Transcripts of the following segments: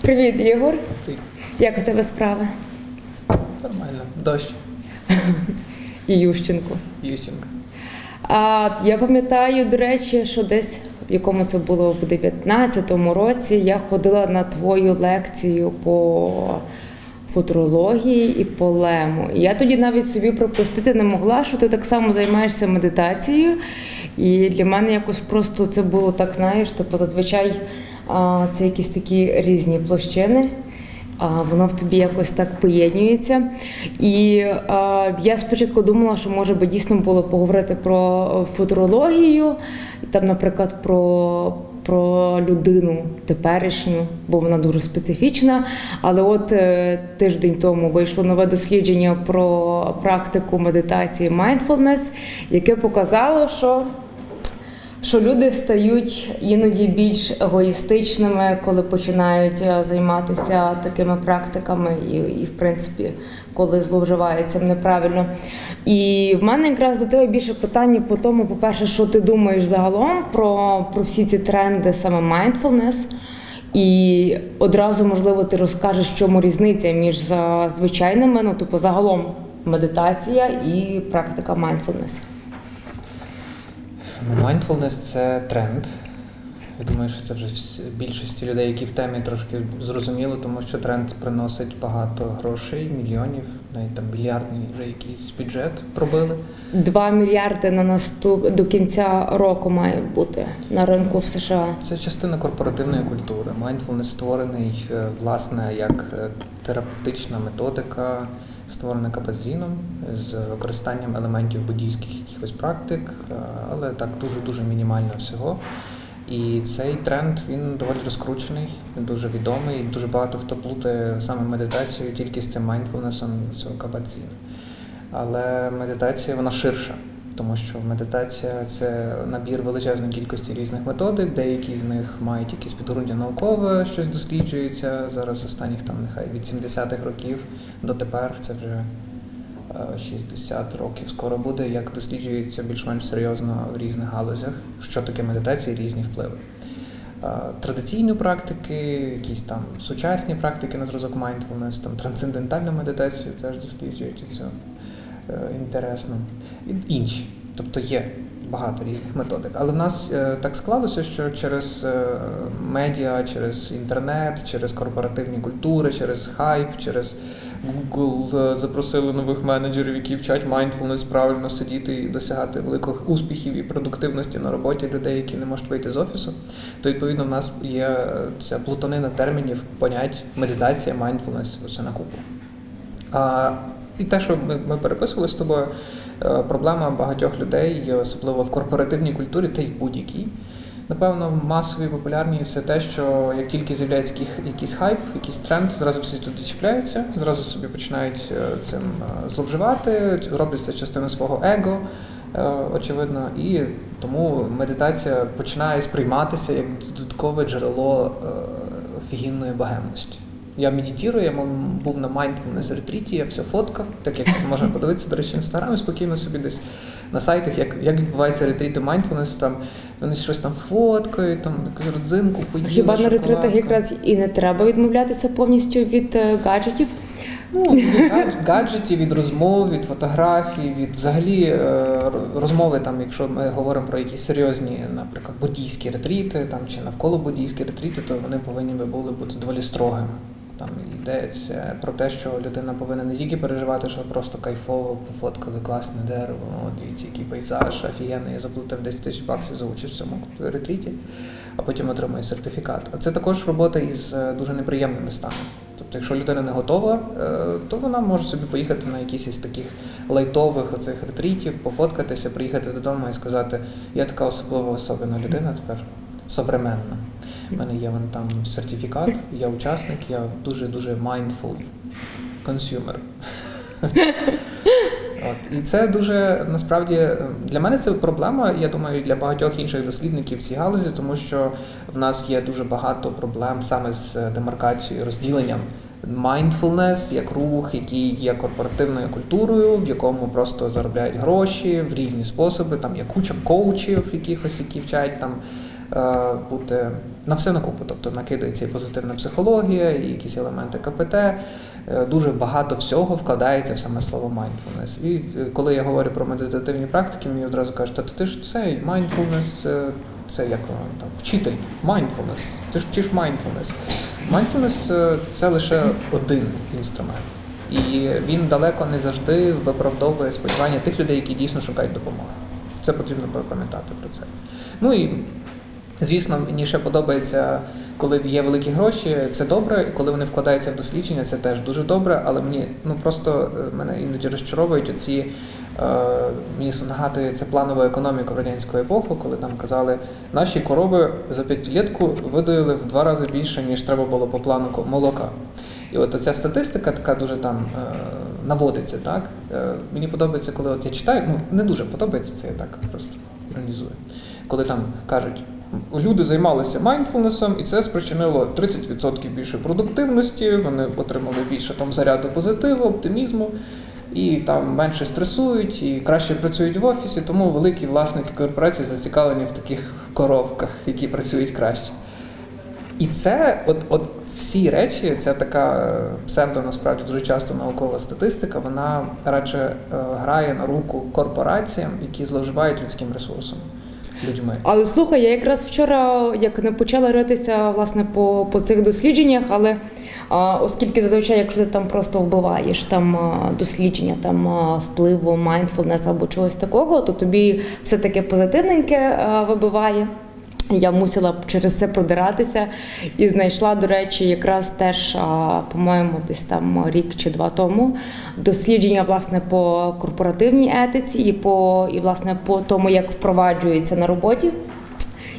Привіт, Ігор. Як у тебе справи? Нормально. Дощ. І Ющенко. Ющенко. А, я пам'ятаю, до речі, що десь в якому це було в 19-му році я ходила на твою лекцію по футурології і по лему. І я тоді навіть собі пропустити не могла, що ти так само займаєшся медитацією. І для мене якось просто це було так, знаєш, типу зазвичай а, це якісь такі різні площини. А воно в тобі якось так поєднується. І а, я спочатку думала, що може би дійсно було поговорити про футурологію, там, наприклад, про, про людину теперішню, бо вона дуже специфічна. Але от е, тиждень тому вийшло нове дослідження про практику медитації mindfulness, яке показало, що що люди стають іноді більш егоїстичними, коли починають е, займатися такими практиками, і, і в принципі, коли зловживають цим неправильно. І в мене якраз до тебе більше питання по тому, по-перше, що ти думаєш загалом про, про всі ці тренди, саме mindfulness, і одразу, можливо, ти розкажеш, в чому різниця між звичайними, ну, типу, загалом медитація і практика mindfulness. Mindfulness – це тренд. Я думаю, що це вже більшості людей, які в темі трошки зрозуміли, тому що тренд приносить багато грошей, мільйонів, навіть там мільярдний вже якийсь бюджет пробили. 2 мільярди на наступ до кінця року має бути на ринку в США. Це частина корпоративної культури. Mindfulness створений е, власне як е, терапевтична методика, створена капазіном з використанням елементів буддійських якихось практик, е, але так дуже дуже мінімально всього. І цей тренд він доволі розкручений, він дуже відомий. Дуже багато хто плутає саме медитацію тільки з цим майндфулнесом цього кабадзіну. Але медитація вона ширша, тому що медитація це набір величезної кількості різних методик, деякі з них мають якісь підґрунтя наукове, щось досліджується. Зараз останніх там нехай від 70-х років до тепер це вже е, 60 років скоро буде, як досліджується більш-менш серйозно в різних галузях, що таке медитація і різні впливи. Е, Традиційні практики, якісь там сучасні практики на зразок mindfulness, там трансцендентальну медитацію теж досліджують і е, інтересно. І інші. Тобто є багато різних методик. Але в нас е, так склалося, що через е, медіа, через інтернет, через корпоративні культури, через хайп, через Google е, запросили нових менеджерів, які вчать mindfulness правильно сидіти і досягати великих успіхів і продуктивності на роботі людей, які не можуть вийти з офісу. То відповідно в нас є е, ця плутанина термінів, понять медитація, mindfulness, це на купу. А, і те, що ми, ми переписували з тобою, е, проблема багатьох людей, особливо в корпоративній культурі, та й будь-якій. Напевно, в масовій популярній це те, що як тільки з'являється якийсь хайп, якийсь тренд, зразу всі туди чіпляються, зразу собі починають е, цим е, зловживати, роблять це частиною свого его, е, очевидно, і тому медитація починає сприйматися як додаткове джерело е, офігінної богемності. Я медитую, я був на mindfulness ретріті, я все фоткав, так як можна подивитися, до речі, в інстаграмі спокійно собі десь на сайтах, як, як відбувається ретріти mindfulness, там вони щось там фоткають, там якусь родзинку поїли. Хіба на ретритах якраз і не треба відмовлятися повністю від е, гаджетів? Ну, від гаджетів, від розмов, від фотографій, від взагалі е, розмови, там, якщо ми говоримо про якісь серйозні, наприклад, буддійські ретріти там, чи навколо буддійські ретріти, то вони повинні би були бути доволі строгими. Там йдеться про те, що людина повинна не тільки переживати, що просто кайфово пофоткали класне дерево, от дивіться, який пейзаж, офігенний, я заплатив 10 тисяч баксів за участь в цьому ретріті, а потім отримує сертифікат. А це також робота із е, дуже неприємними станами. Тобто, якщо людина не готова, е, то вона може собі поїхати на якісь із таких лайтових оцих ретрітів, пофоткатися, приїхати додому і сказати, я така особлива особина людина тепер современна. У мене є вон там сертифікат, я учасник, я дуже-дуже mindful consumer. От. І це дуже насправді для мене це проблема. Я думаю, і для багатьох інших дослідників в цій галузі, тому що в нас є дуже багато проблем саме з демаркацією, розділенням Mindfulness як рух, який є корпоративною культурою, в якому просто заробляють гроші в різні способи. Там є куча коучів, якихось, які вчать там е, бути на все на купу. Тобто накидається і позитивна психологія, і якісь елементи КПТ. Е, Дуже багато всього вкладається в саме слово mindfulness. І е, коли я говорю про медитативні практики, мені одразу кажуть, та ти ж цей mindfulness, е, це як там вчитель, mindfulness. Ти ж вчиш mindfulness. Mindfulness це лише один інструмент. І він далеко не завжди виправдовує сподівання тих людей, які дійсно шукають допомоги. Це потрібно пам'ятати про це. Ну і звісно, мені ще подобається, коли є великі гроші, це добре, і коли вони вкладаються в дослідження, це теж дуже добре. Але мені ну просто е, мене іноді розчаровують оці. е, Мені нагадує це планову економіку в радянську епоху, коли там казали, наші корови за п'ятилітку видоїли в два рази більше, ніж треба було по плану молока. І от оця статистика така дуже там е, наводиться, так? Мені подобається, коли от я читаю, ну не дуже подобається це, я так просто іронізую. Коли там кажуть, люди займалися майндфулнесом, і це спричинило 30% більше продуктивності, вони отримали більше там заряду позитиву, оптимізму. І там менше стресують і краще працюють в офісі, тому великі власники корпорацій зацікавлені в таких коровках, які працюють краще. І це, от, от ці речі, ця така псевдо, насправді дуже часто наукова статистика, вона радше е, грає на руку корпораціям, які зловживають людським ресурсом, людьми. Але слухай, я якраз вчора як не почала ритися власне по, по цих дослідженнях, але оскільки зазвичай, якщо ти там просто вбиваєш там дослідження там впливу mindfulness або чогось такого, то тобі все таке позитивненьке вибиває. Я мусила через це продиратися і знайшла, до речі, якраз теж, по-моєму, десь там рік чи два тому дослідження власне по корпоративній етиці і по і власне по тому, як впроваджується на роботі.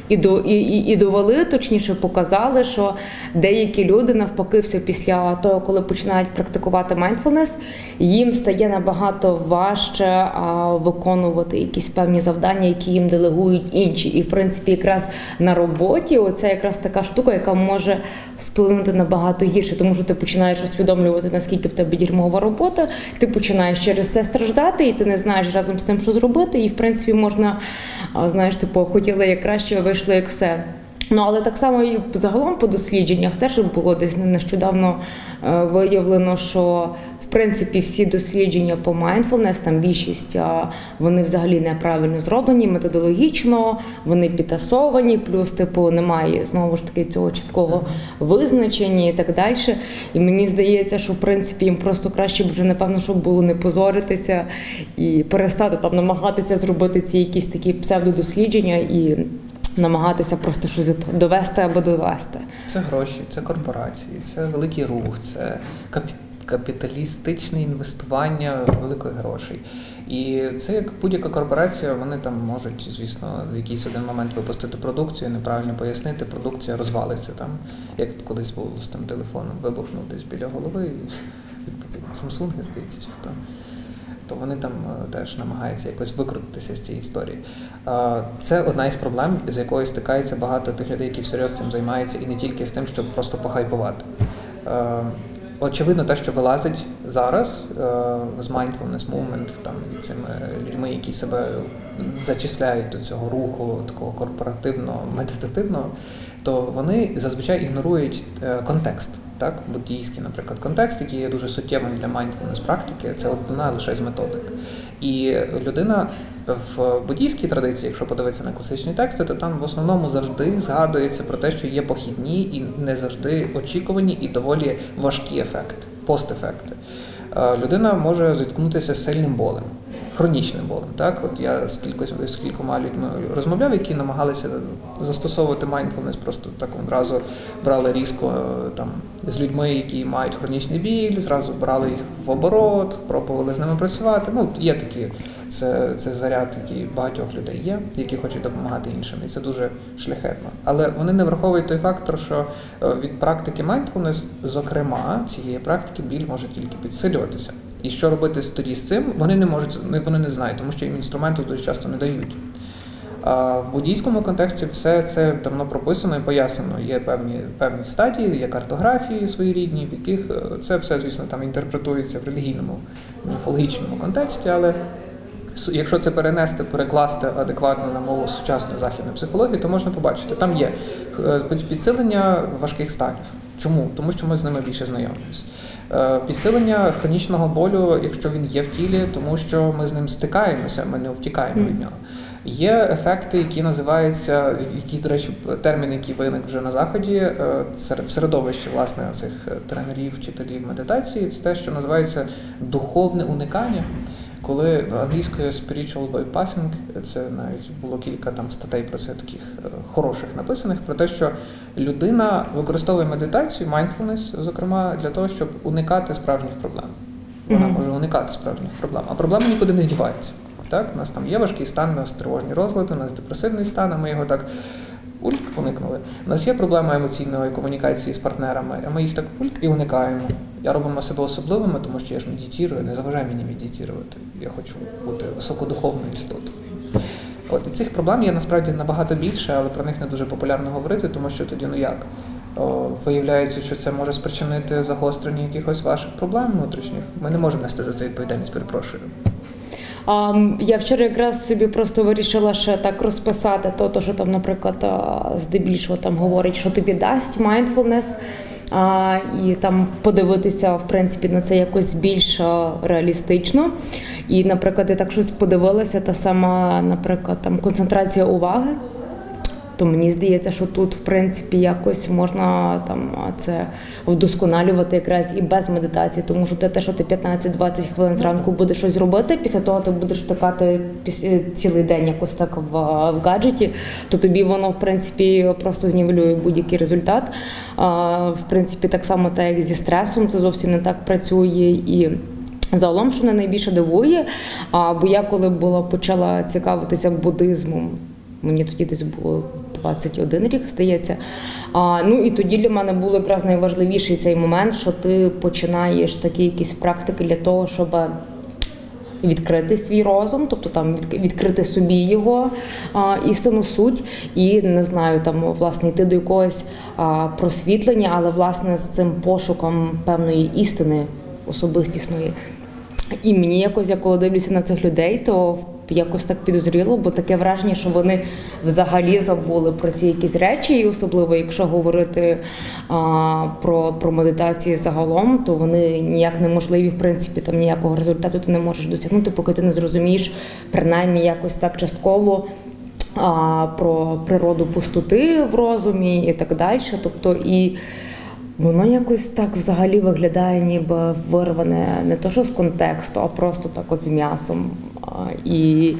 І, до, і, і, і довели, точніше показали, що деякі люди навпаки, все після того, коли починають практикувати mindfulness, їм стає набагато важче виконувати якісь певні завдання, які їм делегують інші. І в принципі, якраз на роботі оце якраз така штука, яка може вплинути набагато гірше, тому що ти починаєш усвідомлювати, наскільки в тебе дерьмова робота, ти починаєш через це страждати, і ти не знаєш разом з тим, що зробити. І в принципі можна, знаєш, типу, хотіли як краще, вийшло як все. Ну, але так само і загалом по дослідженнях теж було десь нещодавно е, виявлено, що принципі всі дослідження по mindfulness, там більшість вони взагалі неправильно зроблені методологічно, вони підтасовані, плюс типу немає знову ж таки цього чіткого визначення і так далі. І мені здається, що в принципі їм просто краще б вже напевно, щоб було не позоритися і перестати там намагатися зробити ці якісь такі псевдодослідження і намагатися просто щось довести або довести. Це гроші, це корпорації, це великий рух, це капі- капіталістичне інвестування великих грошей. І це як будь-яка корпорація, вони там можуть, звісно, в якийсь один момент випустити продукцію, неправильно пояснити, продукція розвалиться там, як колись було з тим телефоном, вибухнув десь біля голови, Samsung, здається, чи хто. То вони там е, теж намагаються якось викрутитися з цієї історії. Е, Це одна із проблем, з якою стикається багато тих людей, які всерйоз цим займаються, і не тільки з тим, щоб просто похайпувати. Очевидно, те, що вилазить зараз е, з mindfulness movement, там і цими людьми, які себе зачисляють до цього руху, такого корпоративного, медитативного, то вони зазвичай ігнорують е, контекст. Так, буддійський, наприклад, контекст, який є дуже суттєвим для mindfulness практики, це одна лише з методик. І людина в буддійській традиції, якщо подивитися на класичні тексти, то там в основному завжди згадується про те, що є похідні і не завжди очікувані і доволі важкі ефекти, постефекти. Е, Людина може зіткнутися з сильним болем. Хронічним болем, так от я з кількось з кількома людьми розмовляв, які намагалися застосовувати mindfulness, просто так одразу брали різко е, там з людьми, які мають хронічний біль, зразу брали їх в оборот, пробували з ними працювати. Ну є такі, це, це заряд, який багатьох людей є, які хочуть допомагати іншим, і це дуже шляхетно. Але вони не враховують той фактор, що е, від практики mindfulness, зокрема, цієї практики біль може тільки підсилюватися. І що робити тоді з цим, вони не можуть, вони не знають, тому що їм інструменту дуже часто не дають. А в буддійському контексті все це давно прописано і пояснено. Є певні певні стадії, є картографії своєрідні, в яких е, це все, звісно, там інтерпретується в релігійному, міфологічному контексті, але Якщо це перенести, перекласти адекватно на мову сучасної західної психології, то можна побачити, там є е, підсилення важких станів. Чому? Тому що ми з ними більше знайомимося. Е, Підсилення хронічного болю, якщо він є в тілі, тому що ми з ним стикаємося, ми не втікаємо від нього. Є ефекти, які називаються, які, до речі, термін, який виник вже на заході, е, в середовищі власне цих е, тренерів, вчителів медитації, це те, що називається духовне уникання. Коли англійською spiritual bypassing, це навіть було кілька там статей про це таких е, хороших написаних, про те, що людина використовує медитацію, mindfulness, зокрема, для того, щоб уникати справжніх проблем. Вона може уникати справжніх проблем, а проблеми нікуди не діваються. Так, у нас там є важкий стан, у нас тривожні розлади, у нас депресивний стан, а ми його так ульк уникнули. У нас є проблема емоційної комунікації з партнерами, а ми їх так ульк і уникаємо. Я робимо себе особливими, тому що я ж медитірую, не заважай мені медитувати. Я хочу бути високодуховною істотою. От і цих проблем є насправді набагато більше, але про них не дуже популярно говорити, тому що тоді ну як? О, виявляється, що це може спричинити загострення якихось ваших проблем внутрішніх. Ми не можемо нести за це відповідальність, перепрошую. Я вчора якраз собі просто вирішила ще так розписати то, то що там, наприклад, здебільшого там говорить, що тобі дасть mindfulness, а, і там подивитися в принципі на це якось більш реалістично. І, наприклад, я так щось подивилася, та сама, наприклад, там концентрація уваги. То мені здається, що тут, в принципі, якось можна там це вдосконалювати якраз і без медитації, тому що те, що ти 15-20 хвилин зранку будеш щось робити, після того ти будеш втикати е, цілий день якось так в, в гаджеті, то тобі воно в принципі просто знівелює будь-який результат. А, в принципі, так само так як зі стресом, це зовсім не так працює і. Загалом, що мене найбільше дивує, а, бо я коли була почала цікавитися буддизмом, мені тоді десь було 21 рік, здається. А, ну і тоді для мене було якраз найважливіший цей момент, що ти починаєш такі якісь практики для того, щоб відкрити свій розум, тобто там відкрити собі його а, істинну суть, і не знаю, там власне йти до якогось а, просвітлення, але власне з цим пошуком певної істини особистісної. І мені якось, я коли дивлюся на цих людей, то якось так підозріло, бо таке враження, що вони взагалі забули про ці якісь речі, і особливо якщо говорити а, про, про медитації загалом, то вони ніяк неможливі, в принципі, там ніякого результату ти не можеш досягнути, поки ти не зрозумієш, принаймні якось так частково. Про природу пустоти в розумі і так далі. Тобто і Воно якось так взагалі виглядає, ніби вирване не то, що з контексту, а просто так от з м'ясом. І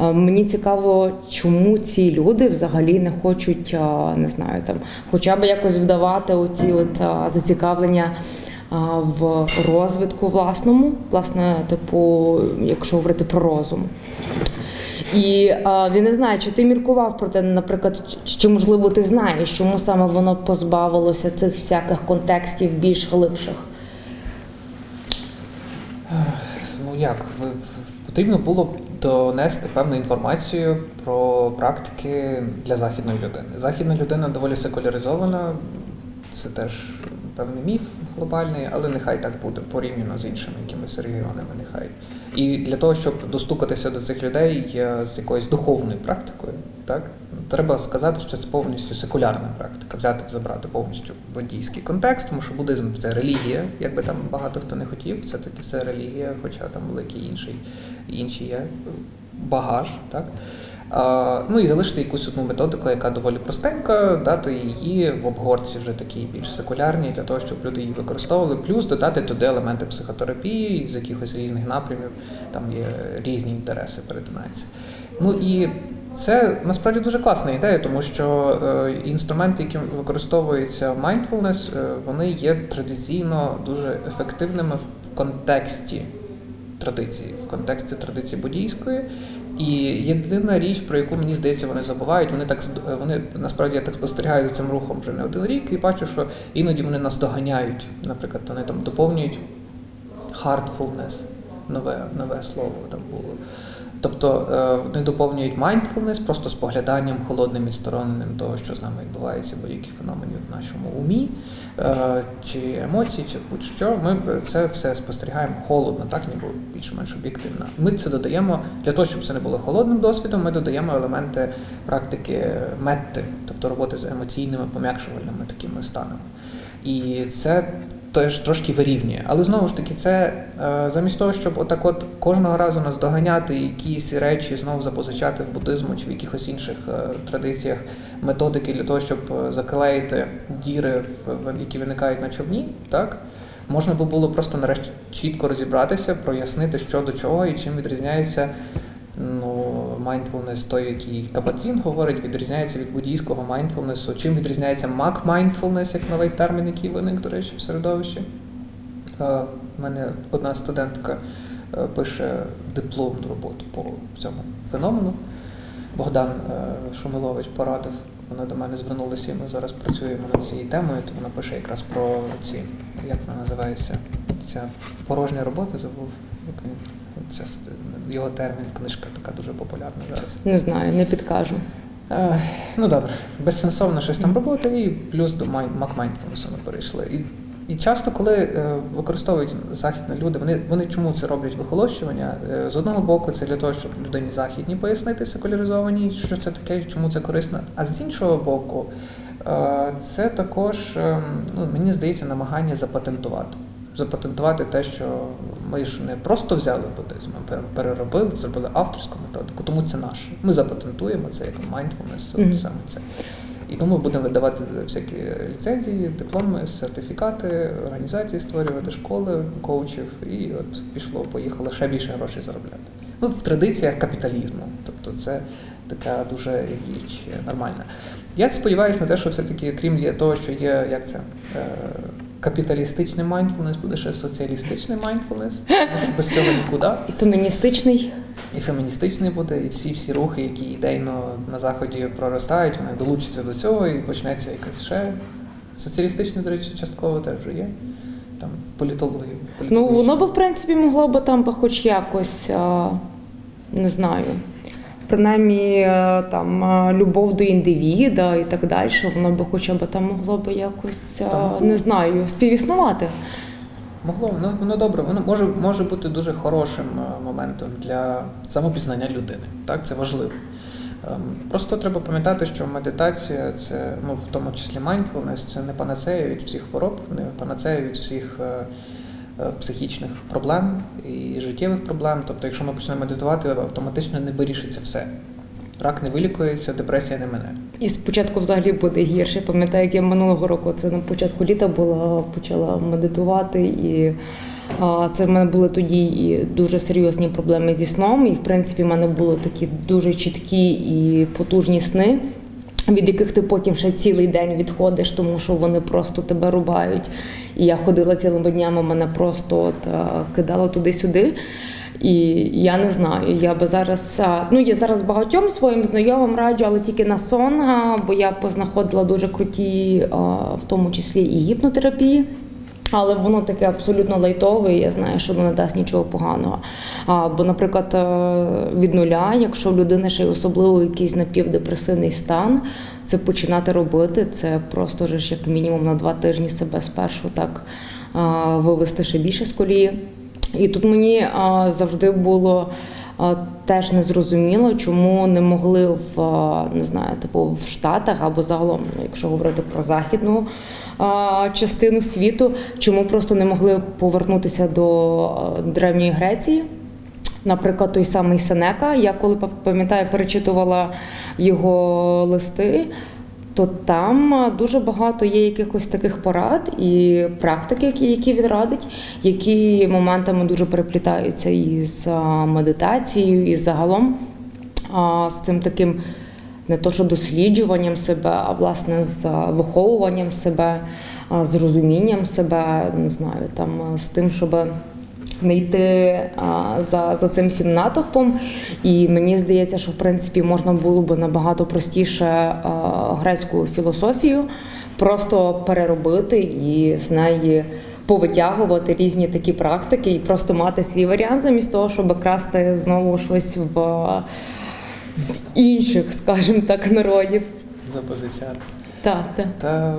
мені цікаво, чому ці люди взагалі не хочуть, не знаю, там, хоча б якось вдавати оці от зацікавлення в розвитку власному, власне, типу, якщо говорити про розум. І а, я не знаю, чи ти міркував про те, наприклад, чи, можливо ти знаєш, чому саме воно позбавилося цих всяких контекстів більш глибших? Ну як, потрібно було донести певну інформацію про практики для західної людини. Західна людина доволі секуляризована, це теж певний міф глобальний, але нехай так буде порівняно з іншими якимись регіонами. Нехай. І для того, щоб достукатися до цих людей е, з якоюсь духовною практикою, так треба сказати, що це повністю секулярна практика, взяти забрати повністю буддійський контекст, тому що буддизм це релігія, якби там багато хто не хотів, це таки це релігія, хоча там великий інший інший є багаж, так. Ну і залишити якусь одну методику, яка доволі простенька, дати її в обгорці вже такій більш секулярній, для того, щоб люди її використовували, плюс додати туди елементи психотерапії з якихось різних напрямів, там є різні інтереси перетинаються. Ну і це насправді дуже класна ідея, тому що е, інструменти, які використовуються в mindfulness, е, вони є традиційно дуже ефективними в контексті традиції, в контексті традиції буддійської. І єдина річ, про яку мені здається, вони забувають, вони так з- вони насправді я так спостерігаю за цим рухом вже не один рік і бачу, що іноді вони нас доганяють. Наприклад, вони там доповнюють hardfulness, нове, нове слово там було. Тобто е, вони доповнюють mindfulness просто спогляданням холодним відстороненим того, що з нами відбувається, будь-яких феноменів в нашому умі, е, чи емоції, чи будь-що. Ми це все спостерігаємо холодно, так ніби більш-менш об'єктивно. Ми це додаємо для того, щоб це не було холодним досвідом. Ми додаємо елементи практики метти, тобто роботи з емоційними пом'якшувальними такими станами. І це теж трошки вирівнює. Але знову ж таки, це е, замість того, щоб отак от кожного разу нас доганяти якісь речі, знову запозичати в буддизму чи в якихось інших е, традиціях методики для того, щоб е, заклеїти діри, які виникають на човні, так? Можна би було просто нарешті чітко розібратися, прояснити, що до чого і чим відрізняється ну, mindfulness, той, який Кабадзін говорить, відрізняється від буддійського mindfulness. Чим відрізняється Мак mindfulness, як новий термін, який виник, до речі, в середовищі. У мене одна студентка е, пише дипломну роботу по цьому феномену. Богдан е, Шумилович порадив. Вона до мене звернулася, і ми зараз працюємо над цією темою, то вона пише якраз про ці, як вона називається, ця порожня робота, забув. Це його термін, книжка така дуже популярна зараз. Не знаю, не підкажу. Е, ну добре, безсенсовно щось там робота, і плюс до MacMindfulness ми перейшли. І і часто, коли е, використовують західні люди, вони вони чому це роблять вихолощування? Е, з одного боку, це для того, щоб людині західні пояснити секуляризованій, що це таке, чому це корисно. А з іншого боку, е, це також, е, ну, мені здається, намагання запатентувати. Запатентувати те, що ми ж не просто взяли буддизм, а переробили, зробили авторську методику, тому це наше. Ми запатентуємо це як mindfulness, mm-hmm. саме це. І тому будемо видавати всякі ліцензії, дипломи, сертифікати, організації створювати, школи, коучів, і от пішло, поїхало ще більше грошей заробляти. Ну, в традиціях капіталізму. Тобто це така дуже річ нормальна. Я сподіваюся на те, що все-таки, крім того, що є як це. Капіталістичний майндфулнес буде ще соціалістичний майндфулнес, без цього нікуди. І феміністичний. І феміністичний буде, і всі всі рухи, які ідейно на заході проростають, вони долучаться до цього і почнеться якась ще соціалістичне, до речі, частково теж вже є. Там політологів. Ну воно би в принципі могло би там хоч якось, не знаю принаймні е, там е, любов до індивіда і так далі, воно би хоча б там могло би якось е, там, не знаю, співіснувати. Могло, воно воно добре, воно може може бути дуже хорошим моментом для самопізнання людини. Так, це важливо. Ем, просто треба пам'ятати, що медитація це, ну в тому числі mindfulness, це не панацея від всіх хвороб, не панацея від всіх психічних проблем і життєвих проблем. Тобто, якщо ми почнемо медитувати, автоматично не вирішиться все. Рак не вилікується, депресія не мене. І спочатку взагалі буде гірше. Пам'ятаю, як я минулого року це на початку літа була, почала медитувати, і а, це в мене були тоді і дуже серйозні проблеми зі сном. І в принципі в мене були такі дуже чіткі і потужні сни від яких ти потім ще цілий день відходиш, тому що вони просто тебе рубають. І я ходила цілими днями, мене просто от е, кидало туди-сюди. І я не знаю, я би зараз е, ну я зараз багатьом своїм знайомим раджу, але тільки на сон, е, бо я познаходила дуже круті, в тому числі і гіпнотерапії. Але воно таке абсолютно лайтове, і я знаю, що воно не дасть нічого поганого. А, Бо, наприклад, е, від нуля, якщо в людини ще й особливо якийсь напівдепресивний стан, це починати робити. Це просто ж як мінімум на два тижні себе спершу так а, вивести ще більше з колії. І тут мені а, завжди було. Теж не зрозуміло, чому не могли в не знаю, типу в Штатах або загалом, якщо говорити про західну частину світу, чому просто не могли повернутися до древньої Греції. Наприклад, той самий Сенека. Я коли пам'ятаю, перечитувала його листи, то там дуже багато є якихось таких порад і практики, які які він радить, які моментами дуже переплітаються із медитацією, і загалом з цим таким не то, що досліджуванням себе, а власне з виховуванням себе, з розумінням себе, не знаю, там з тим, щоб не йти за за цим всім натовпом. І мені здається, що в принципі можна було б набагато простіше грецьку філософію просто переробити і з неї повитягувати різні такі практики і просто мати свій варіант замість того, щоб красти знову щось в, в інших, скажімо так, народів. Запозичати. Так, так. Та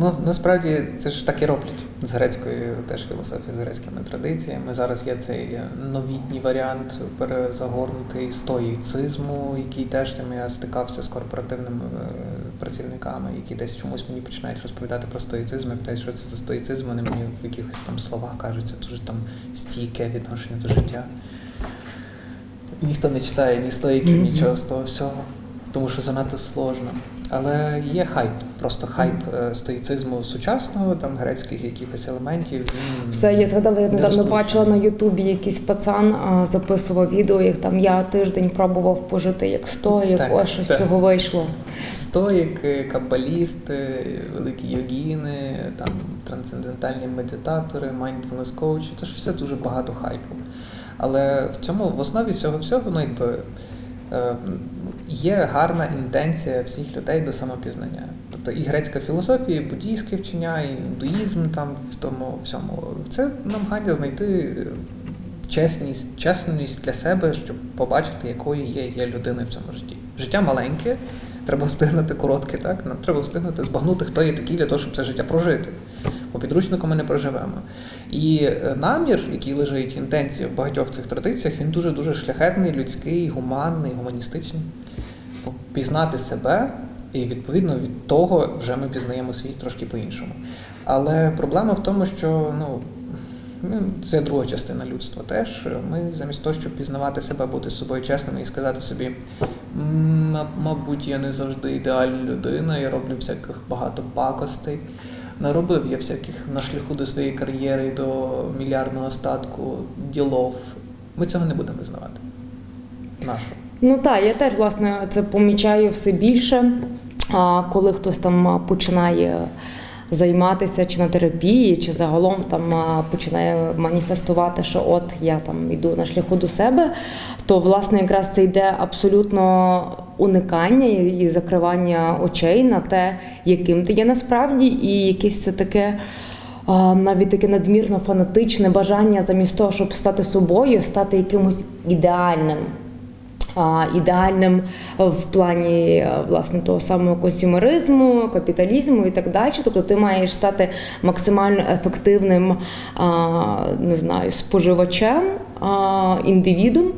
ну насправді це ж так і роблять з грецькою теж філософією, з грецькими традиціями. Зараз є цей новітній варіант перезагорнутий стоїцизму, який теж там я стикався з корпоративними е, працівниками, які десь чомусь мені починають розповідати про стоїцизм, я питаю, що це за стоїцизм, вони мені в якихось там словах кажуть, це дуже там стійке відношення до життя. Ніхто не читає ні стоїків, нічого з того всього, тому що занадто сложно. Але є хайп, просто хайп е, стоїцизму сучасного, там грецьких якихось елементів. Все, я згадала, я не недавно бачила на Ютубі якийсь пацан а, записував відео, як там я тиждень пробував пожити як стоїк, Так, ось щось так. цього вийшло. Стоїки, каббалісти, великі йогіни, там трансцендентальні медитатори, mindfulness коучі, ж все дуже багато хайпу. Але в цьому в основі цього всього ну, якби, е, є гарна інтенція всіх людей до самопізнання. Тобто і грецька філософія, і буддійське вчення, і індуїзм там в тому всьому. Це намагання знайти е, чесність, чесність для себе, щоб побачити, якою є, є людина в цьому житті. Життя маленьке, треба встигнути коротке, так? Нам треба встигнути збагнути, хто є такий для того, щоб це життя прожити. По підручнику ми не проживемо. І е, намір, який лежить, інтенція в багатьох цих традиціях, він дуже-дуже шляхетний, людський, гуманний, гуманістичний. Пізнати себе, і відповідно від того вже ми пізнаємо світ трошки по-іншому. Але проблема в тому, що ну, ну, це друга частина людства теж. Ми замість того, щоб пізнавати себе, бути з собою чесними і сказати собі, мабуть, я не завжди ідеальна людина, я роблю всяких багато пакостей. Наробив я всяких на шляху до своєї кар'єри, до мільярдного статку ділов. Ми цього не будемо визнавати. Нашого? Ну так, я теж власне це помічаю все більше. Коли хтось там починає займатися чи на терапії, чи загалом там починає маніфестувати, що от я там йду на шляху до себе, то власне якраз це йде абсолютно уникання і закривання очей на те, яким ти є насправді, і якесь це таке. Навіть таке надмірно фанатичне бажання замість того, щоб стати собою, стати якимось ідеальним ідеальним в плані е, власне того самого консюмеризму, капіталізму і так далі. Тобто ти маєш стати максимально ефективним, не знаю, споживачем, індивідом.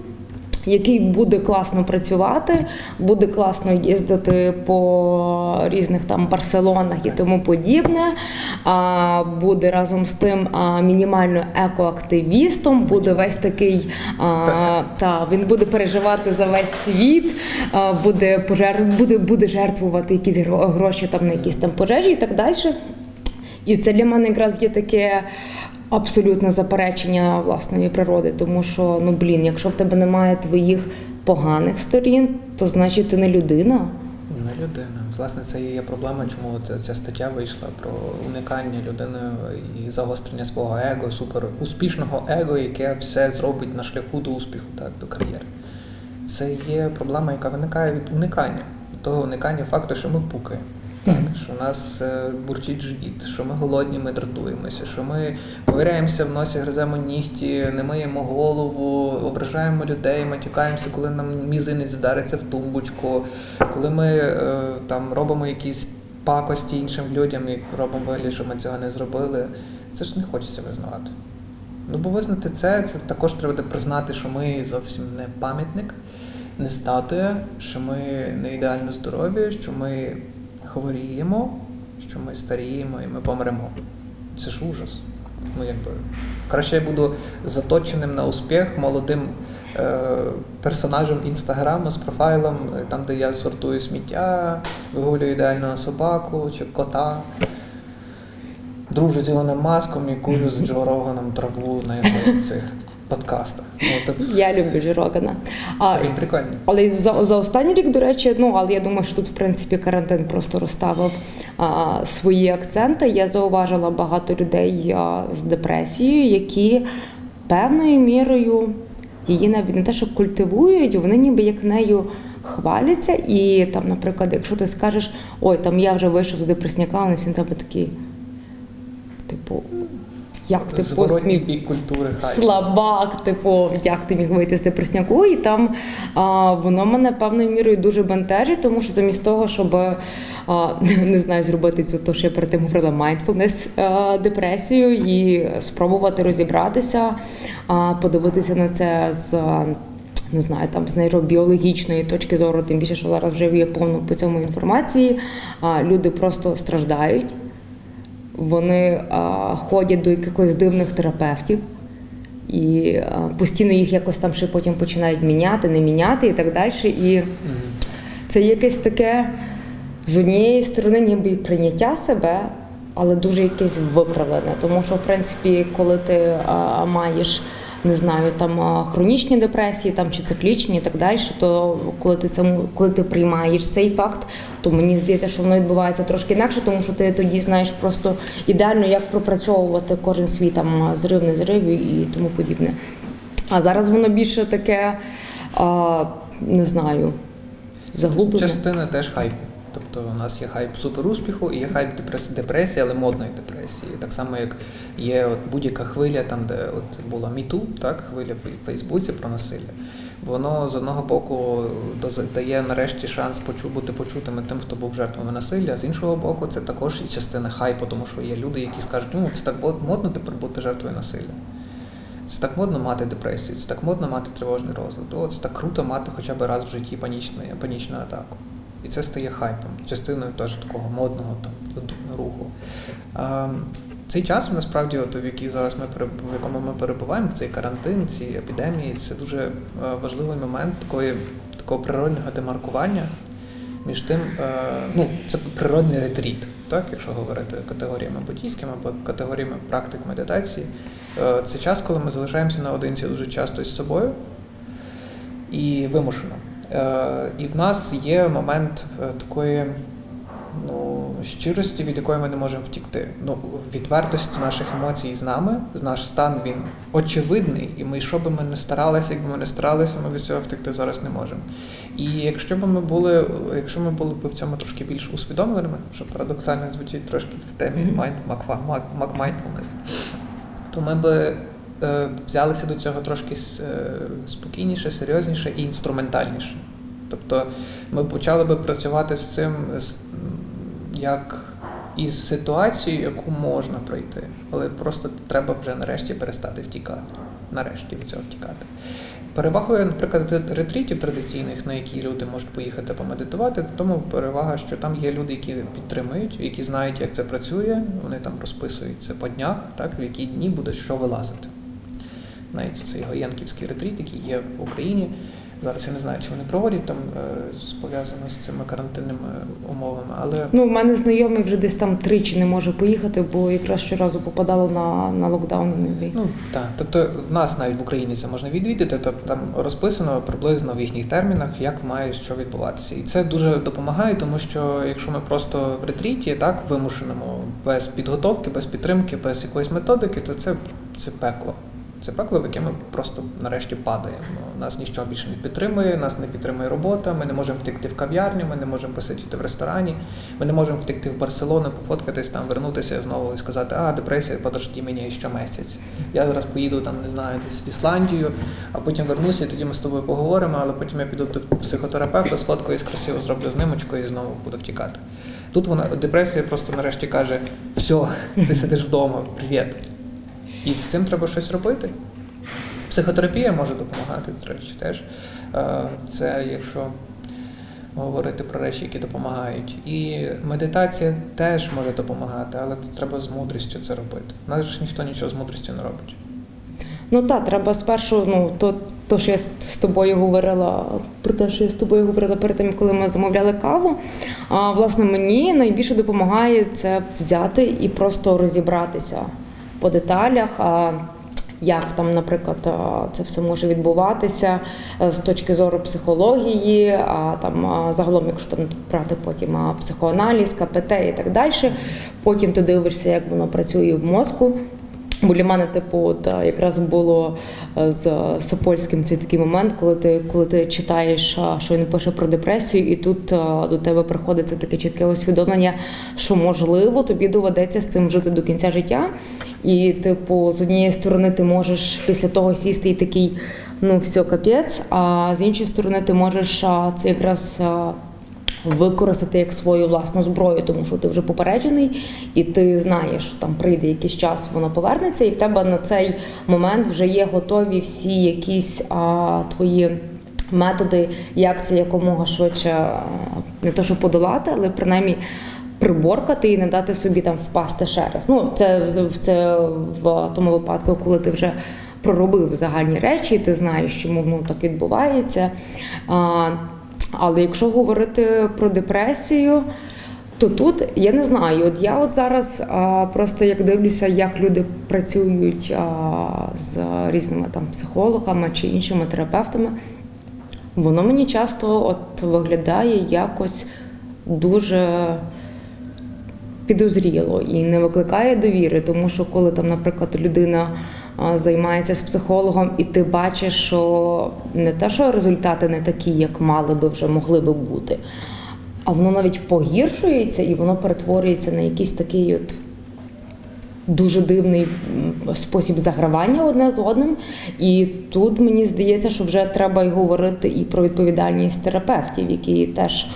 Який буде класно працювати, буде класно їздити по різних там Барселонах і тому подібне. А буде разом з тим мінімально екоактивістом, буде весь такий а, та він буде переживати за весь світ, а, буде пожертв, буде, буде жертвувати якісь гроші там на якісь там пожежі і так далі. І це для мене якраз є таке абсолютне заперечення власної природи, тому що ну блін, якщо в тебе немає твоїх поганих сторін, то значить ти не людина. Не людина. Власне, це і є проблема, чому ця, стаття вийшла про уникання людиною і загострення свого его, супер успішного его, яке все зробить на шляху до успіху, так, до кар'єри. Це є проблема, яка виникає від уникання, того уникання факту, що ми пукаємо. Так, що у нас е, бурчить живіт, що ми голодні, ми дратуємося, що ми ковиряємося в носі, гриземо нігті, не миємо голову, ображаємо людей, матюкаємося, коли нам мізинець вдариться в тумбочку, коли ми е, там робимо якісь пакості іншим людям і робимо вигляд, що ми цього не зробили. Це ж не хочеться визнавати. Ну, бо визнати це, це також треба признати, що ми зовсім не пам'ятник, не статуя, що ми не ідеально здорові, що ми хворіємо, що ми старіємо і ми помремо. Це ж ужас. Ну, якби. Краще я буду заточеним на успіх молодим е, персонажем інстаграму з профайлом, е, там, де я сортую сміття, вигулюю ідеального собаку чи кота. Дружу з Ілоном Маском і курю з Джо Роганом траву на його цих подкастах. Ну, тобто, Я люблю Жирогана. А, він прикольний. але за, за останній рік, до речі, ну але я думаю, що тут в принципі карантин просто розставив а, свої акценти. Я зауважила багато людей а, з депресією, які певною мірою її навіть не те, що культивують, вони ніби як нею хваляться. І там, наприклад, якщо ти скажеш, ой, там я вже вийшов з депресняка, вони всі на тебе такі, типу. Як ти посмів бік культури хайп. слабак, типу, як ти міг вийти з депресняку, і там а, воно мене певною мірою дуже бентежить, тому що замість того, щоб а, не знаю, зробити цю, то що я перед тим говорила, mindfulness а, депресію і спробувати розібратися, а, подивитися на це з. Не знаю, там з нейробіологічної точки зору, тим більше, що зараз вже є повно по цьому інформації. А, люди просто страждають, вони а, ходять до якихось дивних терапевтів і а, постійно їх якось там ще потім починають міняти, не міняти і так далі. І це якесь таке з однієї сторони, ніби і прийняття себе, але дуже якесь викривлене. Тому що, в принципі, коли ти а, маєш. Не знаю, там хронічні депресії, там чи циклічні і так далі, то коли ти цьому, коли ти приймаєш цей факт, то мені здається, що воно відбувається трошки інакше, тому що ти тоді знаєш просто ідеально, як пропрацьовувати кожен свій там зрив, не зрив і, і тому подібне. А зараз воно більше таке, а, не знаю, загублене. Частина теж хайпу. Тобто у нас є хайп суперуспіху і є хайп депресії, але модної депресії. Так само, як є от будь-яка хвиля, там, де от була Міту, так, хвиля в Фейсбуці про насилля. Воно з одного боку дає нарешті шанс бути почутими тим, хто був жертвами насилля, а з іншого боку, це також і частина хайпу, тому що є люди, які скажуть, ну це так модно тепер бути жертвою насилля. Це так модно мати депресію, це так модно мати тривожний розлад. Це так круто мати хоча б раз в житті панічну, панічну атаку. І це стає хайпом, частиною теж такого модного там, руху. Цей час насправді, от, в який зараз ми в якому ми перебуваємо, цей карантин, ці епідемії, це дуже е, важливий момент такої, такого природнього демаркування між тим, е, ну, це природний ретріт, так, якщо говорити категоріями буддійськими або категоріями практик медитації. Е, Це час, коли ми залишаємося наодинці дуже часто із собою і вимушено. Е, І в нас є момент е, такої ну, щирості, від якої ми не можемо втікти. Ну, відвертості наших емоцій з нами, наш стан він очевидний, і ми, що би ми не старалися, якби ми не старалися, ми від цього втекти зараз не можемо. І якщо б ми були, якщо ми були б в цьому трошки більш усвідомленими, що парадоксально звучить трошки в темі mind, mindfulness, то ми би взялися до цього трошки е, спокійніше, серйозніше і інструментальніше. Тобто ми почали би працювати з цим як із ситуацією, яку можна пройти, але просто треба вже нарешті перестати втікати. Нарешті від цього втікати. Перевагою, наприклад, ре- ретрітів традиційних, на які люди можуть поїхати помедитувати, в тому перевага, що там є люди, які підтримують, які знають, як це працює, вони там розписують це по днях, так, в які дні буде що вилазити. Навіть цей Гоєнківський ретріт, який є в Україні. Зараз я не знаю, чи вони проводять там е, пов'язано з цими карантинними умовами, але Ну, в мене знайомий вже десь там тричі не може поїхати, бо якраз щоразу попадало на, на локдаун. Ну так, тобто в нас навіть в Україні це можна відвідати, тобто там розписано приблизно в їхніх термінах, як має що відбуватися. І це дуже допомагає, тому що якщо ми просто в ретріті, так, вимушеному, без підготовки, без підтримки, без якоїсь методики, то це, це пекло. Це пекло, в яке ми просто нарешті падаємо. Нас нічого більше не підтримує, нас не підтримує робота, ми не можемо втекти в кав'ярню, ми не можемо посидіти в ресторані, ми не можемо втекти в Барселону, пофоткатись там, вернутися знову і сказати, а депресія, подожди мені ще місяць. Я зараз поїду там, не знаю, десь в Ісландію, а потім вернуся, і тоді ми з тобою поговоримо, але потім я піду до психотерапевта, сфоткаюсь красиво, зроблю знимочку і знову буду втікати. Тут вона депресія просто нарешті каже: все, ти сидиш вдома, привіт. І з цим треба щось робити. Психотерапія може допомагати, до речі, теж. Е, Це якщо говорити про речі, які допомагають. І медитація теж може допомагати, але треба з мудрістю це робити. У нас ж ніхто нічого з мудрістю не робить. Ну так, треба спершу, ну то, то, що я з- тобою говорила, про те, що я з тобою говорила перед тим, коли ми замовляли каву. А власне мені найбільше допомагає це взяти і просто розібратися по деталях. Як там, наприклад, це все може відбуватися е, з точки зору психології, а там загалом, якщо там брати потім психоаналіз, КПТ і так далі. Потім ти дивишся, як воно працює в мозку. Бо для мене, типу, от, е, якраз було е, з Сапольським цей такий момент, коли ти, коли ти читаєш, е, що він пише про депресію, і тут до тебе приходить це таке чітке усвідомлення, що можливо тобі доведеться з цим жити до кінця життя. І, типу, з однієї сторони, ти можеш після того сісти і такий, ну все, капець. А з іншої сторони, ти можеш це якраз. Використати як свою власну зброю, тому що ти вже попереджений, і ти знаєш, що там прийде якийсь час, воно повернеться, і в тебе на цей момент вже є готові всі якісь а, твої. Методи, як це якомога швидше не то, що подолати, але принаймні приборкати і не дати собі там впасти ще раз. Ну, це, це в тому випадку, коли ти вже проробив загальні речі, ти знаєш, чому воно так відбувається. А, але якщо говорити про депресію, то тут я не знаю. От я от зараз а, просто як дивлюся, як люди працюють а, з різними там психологами чи іншими терапевтами, воно мені часто от виглядає якось дуже підозріло і не викликає довіри, тому що коли там, наприклад, людина займається з психологом, і ти бачиш, що не те, що результати не такі, як мали би вже могли би бути, а воно навіть погіршується і воно перетворюється на якийсь такий от. Дуже дивний спосіб загравання одне з одним, і тут мені здається, що вже треба й говорити і про відповідальність терапевтів, які теж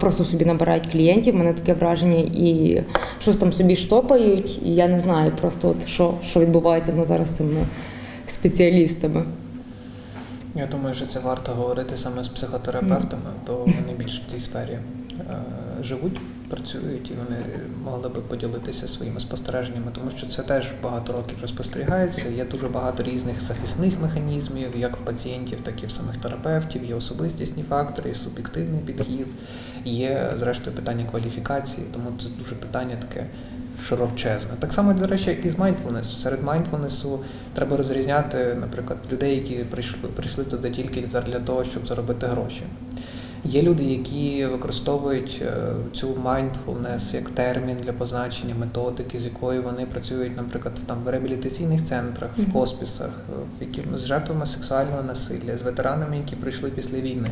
просто собі набирають клієнтів. Мене таке враження, і щось там собі штопають. І я не знаю просто, от що, що відбувається ну, зараз з цими спеціалістами. Я думаю, що це варто говорити саме з психотерапевтами, бо вони більш в цій сфері е, живуть, працюють і вони могли би поділитися своїми спостереженнями, тому що це теж багато років вже спостерігається. Є дуже багато різних захисних механізмів, як в пацієнтів, так і в самих терапевтів. Є особистісні фактори, є суб'єктивний підхід, є зрештою питання кваліфікації, тому це дуже питання таке широчезне. Так само, до речі, як і з майндфулнесу. Серед майндфулнесу треба розрізняти, наприклад, людей, які прийшли, прийшли туди тільки для того, щоб заробити гроші. Є люди, які використовують е, цю mindfulness як термін для позначення методики, з якою вони працюють, наприклад, там в реабілітаційних центрах, в хоспісах, в які з жертвами сексуального насилля, з ветеранами, які прийшли після війни.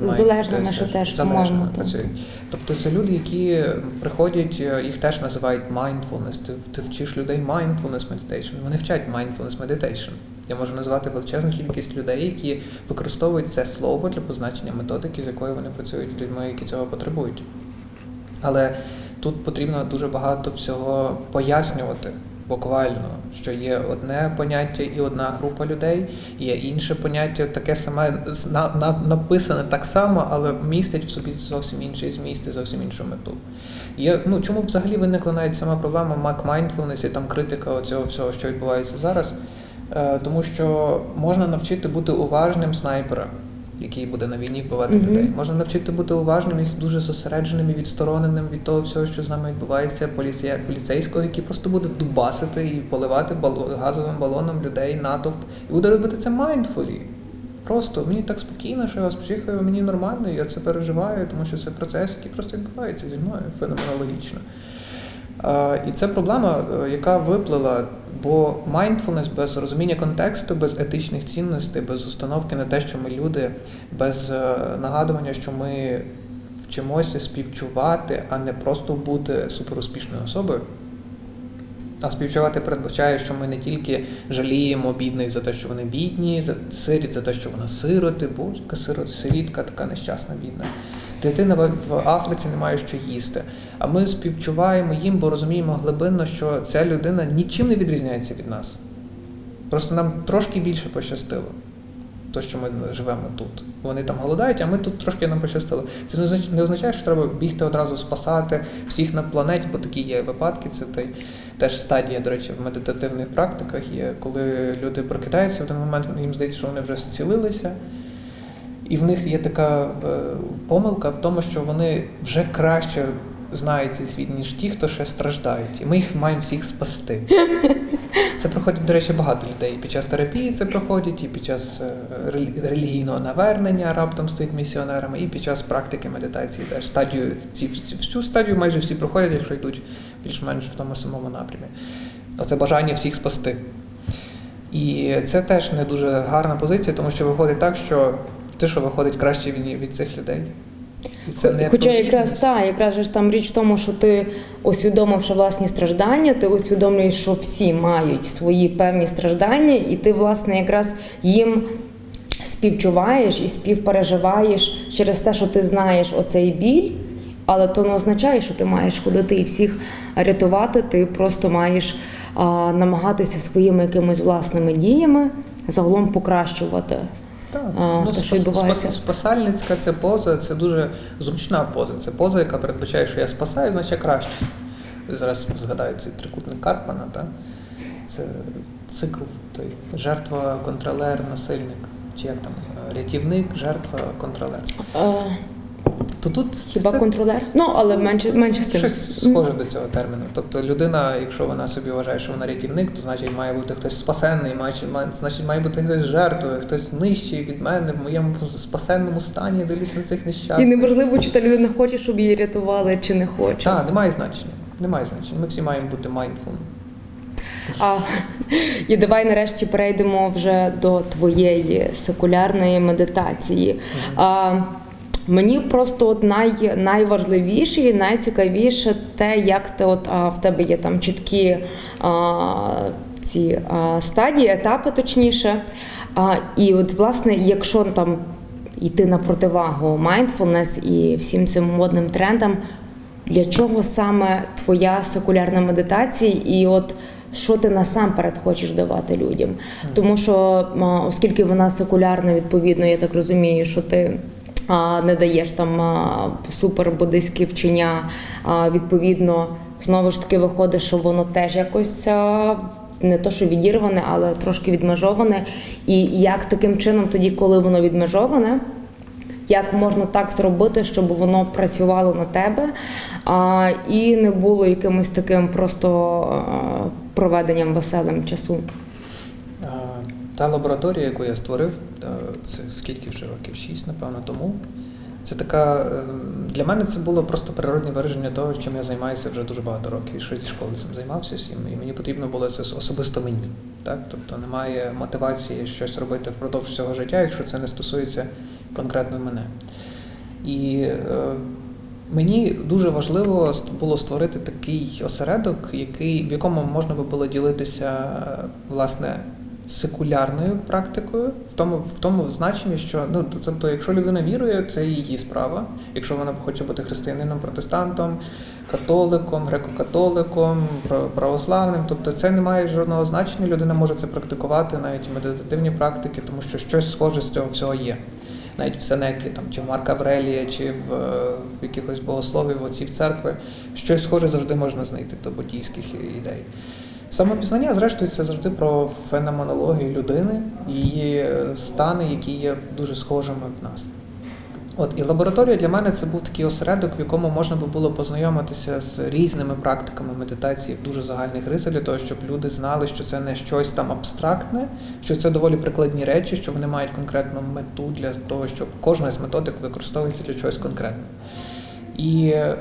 З Мають залежними те- теж, залежними працюють. Тобто це люди, які приходять, е, їх теж називають mindfulness. Ти, ти вчиш людей mindfulness meditation. Вони вчать mindfulness meditation. Я можу назвати величезну кількість людей, які використовують це слово для позначення методики, з якою вони працюють з людьми, які цього потребують. Але тут потрібно дуже багато всього пояснювати буквально, що є одне поняття і одна група людей, є інше поняття, таке саме на, на, написане так само, але містить в собі зовсім інший зміст і зовсім іншу мету. Є, ну, чому взагалі виникла навіть сама проблема Mac Mindfulness і там критика цього всього, що відбувається зараз? Е, тому що можна навчити бути уважним снайпера, який буде на війні вбивати Мгм. людей. Можна навчити бути уважним і дуже зосередженим і відстороненим від того всього, що з нами відбувається, поліція, поліцейського, який просто буде дубасити і поливати бало- газовим балоном людей, натовп, і буде робити це майндфулі. Просто мені так спокійно, що я вас психою, мені нормально, я це переживаю, тому що це процес, який просто відбувається зі мною феноменологічно. Е, І це проблема, е, яка виплила, бо mindfulness без розуміння контексту, без етичних цінностей, без установки на те, що ми люди, без е, нагадування, що ми вчимося співчувати, а не просто бути суперуспішною особою. А співчувати передбачає, що ми не тільки жаліємо бідних за те, що вони бідні, за сиріт за те, що вона сироти, бо яка сирот, сирітка така нещасна, бідна. Дитина в Африці не має що їсти. А ми співчуваємо їм, бо розуміємо глибинно, що ця людина нічим не відрізняється від нас. Просто нам трошки більше пощастило. То, що ми живемо тут. Вони там голодають, а ми тут трошки нам пощастило. Це не означає, що треба бігти одразу спасати всіх на планеті, бо такі є випадки. Це той, теж стадія, до речі, в медитативних практиках є, коли люди прокидаються в один момент, їм здається, що вони вже зцілилися. І в них є така е, помилка в тому, що вони вже краще знають цей світ, ніж ті, хто ще страждають. І ми їх маємо всіх спасти. Це проходить, до речі, багато людей. І під час терапії це проходять, і під час е, релігійного навернення раптом стають місіонерами, і під час практики медитації теж стадію, всю стадію майже всі проходять, якщо йдуть більш-менш в тому самому напрямі. Оце бажання всіх спасти. І це теж не дуже гарна позиція, тому що виходить так, що ти що виходить краще від, від цих людей. І це не Хоча якраз та, якраз ж там річ в тому, що ти усвідомивши власні страждання, ти усвідомлюєш, що всі мають свої певні страждання, і ти, власне, якраз їм співчуваєш і співпереживаєш через те, що ти знаєш оцей біль, але то не означає, що ти маєш ходити і всіх рятувати. Ти просто маєш а, намагатися своїми якимись власними діями загалом покращувати. Так, А, ну, те, що відбувається. спасальницька це поза, це дуже зручна поза. Це поза, яка передбачає, що я спасаю, значить я краще. Зараз згадаю цей трикутник Карпмана, так? це цикл той жертва, контролер, насильник. Чи як там? Рятівник, жертва, контролер. Е, То тут Хіба це контролер? Ну, але менше, менше з щось схоже до цього терміну. Тобто людина, якщо вона собі вважає, що вона рятівник, то значить має бути хтось спасенний, має, значить має бути хтось жертвою, хтось нижчий від мене в моєму спасенному стані, дивлюся на цих І нещасних. неважливо, чи та людина хоче, щоб її рятували, чи не хоче. Так, немає значення. Немає значення. Ми всі маємо бути mindful. А, і давай нарешті перейдемо вже до твоєї секулярної медитації. А, мені просто от най, найважливіше і найцікавіше те, як ти от а, в тебе є там чіткі а, ці а, стадії, етапи точніше. А, і от, власне, якщо там йти на противагу mindfulness і всім цим модним трендам, для чого саме твоя секулярна медитація, і от що ти насамперед хочеш давати людям? Тому що, оскільки вона секулярна, відповідно, я так розумію, що ти. Не даєш там супер буддийські вчення, відповідно, знову ж таки виходить, що воно теж якось не то, що відірване, але трошки відмежоване. І як таким чином, тоді, коли воно відмежоване, як можна так зробити, щоб воно працювало на тебе і не було якимось таким просто проведенням веселим часу. Та лабораторія, яку я створив, е, це скільки вже років? Шість, напевно, тому. Це така е, для мене це було просто природне вираження того, чим я займаюся вже дуже багато років. І що зі школи цим займався всім, і мені потрібно було це особисто мені. Так? Тобто немає мотивації щось робити впродовж всього життя, якщо це не стосується конкретно мене. І е, мені дуже важливо було створити такий осередок, який, в якому можна би було ділитися е, власне секулярною практикою, в тому, в тому значенні, що ну тобто, якщо людина вірує, це її справа. Якщо вона хоче бути християнином, протестантом, католиком, греко-католиком, православним, тобто це не має жодного значення. Людина може це практикувати, навіть медитативні практики, тому що щось схоже з цього всього є. Навіть в Сенекі, там, чи в Марка Аврелія, чи в, е, в якихось богословів, отців церкви, щось схоже завжди можна знайти до буддійських ідей. Самопізнання, зрештою, це завжди про феноменологію людини, її е, стани, які є дуже схожими в нас. От і лабораторія для мене це був такий осередок, в якому можна би було познайомитися з різними практиками медитації в дуже загальних рисах, для того, щоб люди знали, що це не щось там абстрактне, що це доволі прикладні речі, що вони мають конкретну мету для того, щоб кожна з методик використовується для чогось конкретного. І е,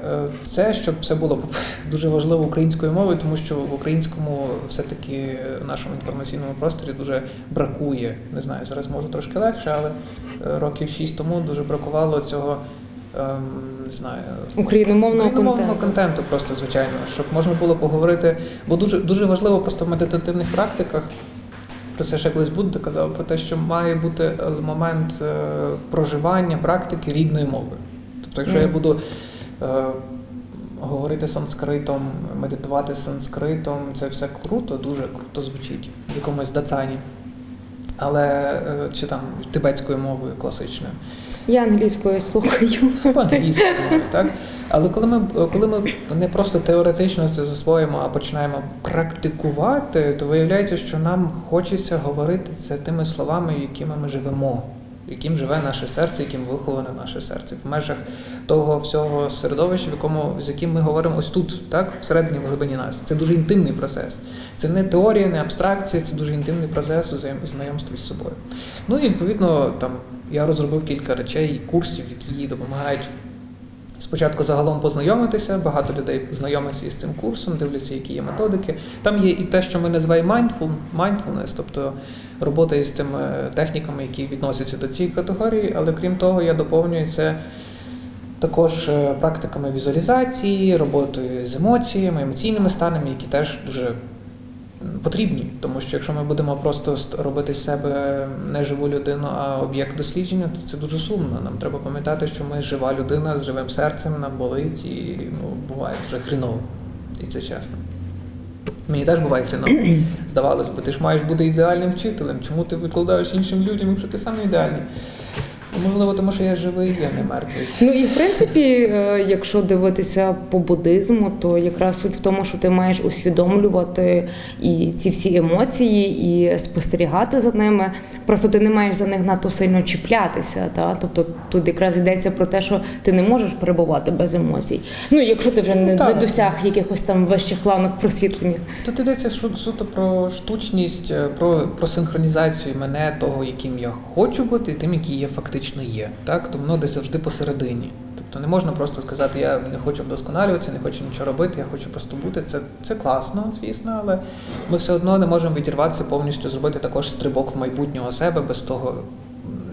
це, щоб це було дуже важливо українською мовою, тому що в українському все-таки е, в нашому інформаційному просторі дуже бракує. Не знаю, зараз може трошки легше, але е, років шість тому дуже бракувало цього. ем, Не знаю, Україномовного україномовного контенту. контенту, просто звичайно, щоб можна було поговорити. Бо дуже дуже важливо просто в медитативних практиках. Про це ще колись Будда казав, про те, що має бути момент проживання практики рідною мовою. Тобто, якщо я буду говорити санскритом, медитувати санскритом, це все круто, дуже круто звучить в якомусь дацані. Але е, чи там тибетською мовою класичною. Я англійською слухаю. Англійською так? Але коли ми, коли ми не просто теоретично це засвоїмо, а починаємо практикувати, то виявляється, що нам хочеться говорити це тими словами, якими ми живемо, яким живе наше серце, яким виховане наше серце, в межах того всього середовища, в якому з яким ми говоримо ось тут, так, всередині в глибині нас. Це дуже інтимний процес. Це не теорія, не абстракція, це дуже інтимний процес знайомства з собою. Ну і відповідно там я розробив кілька речей, курсів, які допомагають Спочатку загалом познайомитися, багато людей знайомиться із цим курсом, дивляться, які є методики. Там є і те, що ми називаємо mindfulness, тобто робота із тими техніками, які відносяться до цієї категорії, але крім того, я доповнюю це також е, практиками візуалізації, роботою з емоціями, емоційними станами, які теж дуже потрібні. Тому що якщо ми будемо просто робити з себе не живу людину, а об'єкт дослідження, то це дуже сумно. Нам треба пам'ятати, що ми жива людина з живим серцем, нам болить і ну, буває дуже хріново. І це чесно. Мені теж буває хреново. Здавалось би, ти ж маєш бути ідеальним вчителем. Чому ти викладаєш іншим людям, якщо ти сам ідеальний? Ну, Можливо, тому що я живий, я не мертвий. Ну і в принципі, е, якщо дивитися по буддизму, то якраз суть в тому, що ти маєш усвідомлювати і ці всі емоції, і спостерігати за ними. Просто ти не маєш за них надто сильно чіплятися. Та? Тобто тут якраз йдеться про те, що ти не можеш перебувати без емоцій. Ну, якщо ти вже не, Ну, так. не досяг якихось там вищих ланок просвітлення. Тут йдеться суто про штучність, е, про, про синхронізацію мене, того, яким я хочу бути, і тим, який я фактично є. Так? То воно десь завжди посередині. Тобто не можна просто сказати, я не хочу вдосконалюватися, не хочу нічого робити, я хочу просто бути. Це, це класно, звісно, але ми все одно не можемо відірватися повністю, зробити також стрибок в майбутнього себе без того,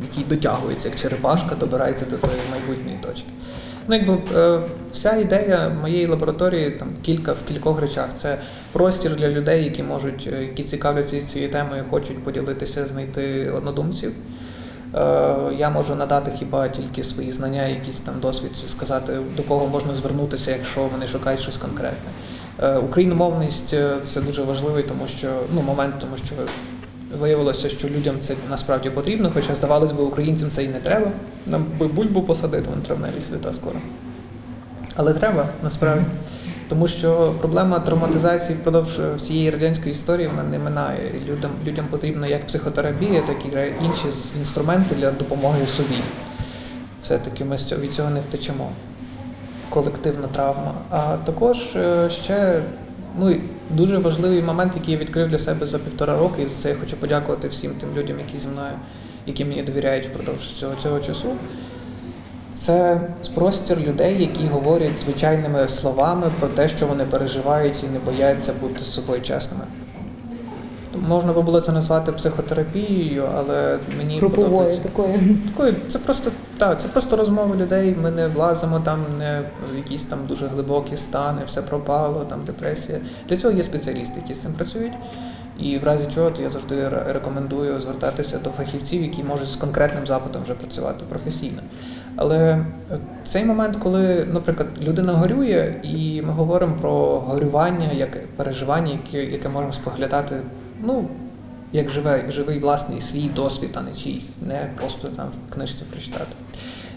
який дотягується, як черепашка, добирається до тої майбутньої точки. Ну, якби е, вся ідея моєї лабораторії там кілька в кількох речах. Це простір для людей, які можуть, е, які цікавляться цією темою, хочуть поділитися, знайти однодумців. Е, Я можу надати хіба тільки свої знання, якийсь там досвід, сказати, до кого можна звернутися, якщо вони шукають щось конкретне. Е, Україномовність е, це дуже важливий, тому що ну момент, тому що виявилося, що людям це насправді потрібно, хоча здавалось би, українцям це і не треба. Нам би бульбу посадити, вон травневі свята скоро. Але треба насправді. Тому що проблема травматизації впродовж всієї радянської історії вона не минає. Людям, людям потрібна як психотерапія, так і інші інструменти для допомоги собі. Все-таки ми від цього не втечемо. Колективна травма. А також е, ще ну, дуже важливий момент, який я відкрив для себе за півтора роки, і за це я хочу подякувати всім тим людям, які зі мною, які мені довіряють впродовж цього, цього часу. Це простір людей, які говорять звичайними словами про те, що вони переживають і не бояться бути з собою чесними. Можна би було це назвати психотерапією, але мені Груповою подобається. такою. Такою, це просто так, це просто розмови людей. Ми не влазимо там не в якісь там дуже глибокі стани, все пропало, там депресія. Для цього є спеціалісти, які з цим працюють. І в разі чого то я завжди рекомендую звертатися до фахівців, які можуть з конкретним запитом вже працювати професійно. Але е, цей момент, коли, наприклад, людина горює, і ми говоримо про горювання як переживання, яке, яке можемо споглядати, ну, як живе, живий власний свій досвід, а не чийсь, не просто там в книжці прочитати.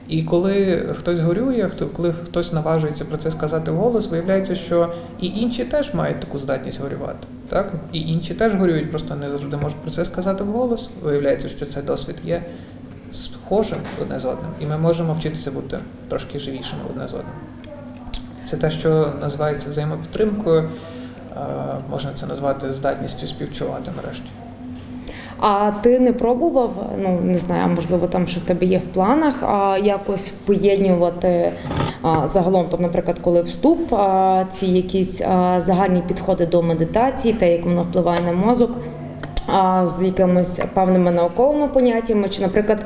І коли хтось горює, коли хтось наважується про це сказати вголос, виявляється, що і інші теж мають таку здатність горювати. Так? І інші теж горюють, просто не завжди можуть про це сказати вголос. Виявляється, що цей досвід є схожим одне з одним, і ми можемо вчитися бути трошки живішими одне з одним. Це те, що називається взаємопідтримкою, можна це назвати здатністю співчувати нарешті. А ти не пробував, ну не знаю, можливо, там ще в тебе є в планах, а якось поєднувати а, загалом, там, наприклад, коли вступ, а, ці якісь а, загальні підходи до медитації, те, як воно впливає на мозок. З якимись певними науковими поняттями, чи, наприклад,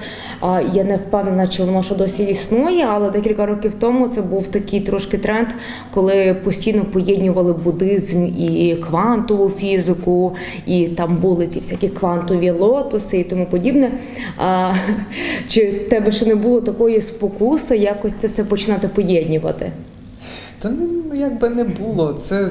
я не впевнена, чи воно ще досі існує, але декілька років тому це був такий трошки тренд, коли постійно поєднували буддизм і квантову фізику, і там були ці всякі квантові лотоси і тому подібне. Чи в тебе ще не було такої спокуси якось це все починати поєднувати? Та не якби не було. Це,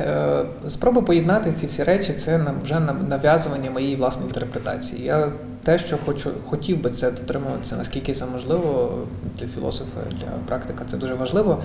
е, спроба поєднати ці всі речі, це нам вже нав'язування моєї власної інтерпретації. Я те, що хочу, хотів би це дотримуватися, наскільки це можливо для філософа, для практика, це дуже важливо.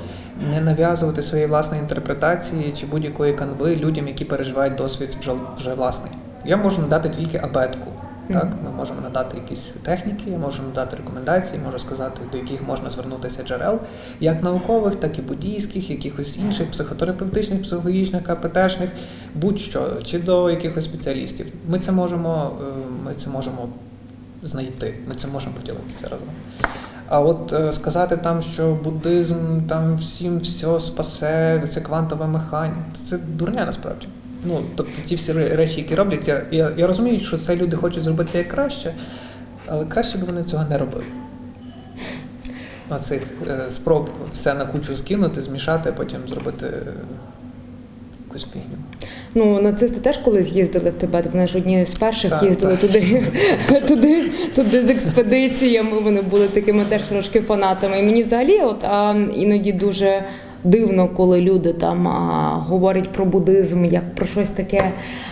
Не нав'язувати своєї власної інтерпретації чи будь-якої канви людям, які переживають досвід вже, вже власний. Я можу надати тільки абетку. Так, ми можемо надати якісь техніки, можу надати рекомендації, можу сказати, до яких можна звернутися джерел, як наукових, так і буддійських, якихось інших психотерапевтичних, психологічних, КПТшних, будь-що, чи до якихось спеціалістів. Ми це можемо, е, ми це можемо знайти, ми це можемо поділитися разом. А от е, сказати там, що буддизм там всім все спасе, це квантова механіка, це дурня насправді. Ну, тобто ті всі речі, які роблять, я, я, я розумію, що це люди хочуть зробити як краще, але краще б вони цього не робили. Оцих е, спроб все на кучу скинути, змішати, а потім зробити е, якусь фігню. Ну, нацисти теж колись їздили в Тибет. Вони ж одні з перших Так, їздили так. туди, туди, туди з експедиціями. Вони були такими теж трошки фанатами. І мені взагалі, от а, іноді дуже дивно, коли люди там говорять про буддизм як про щось таке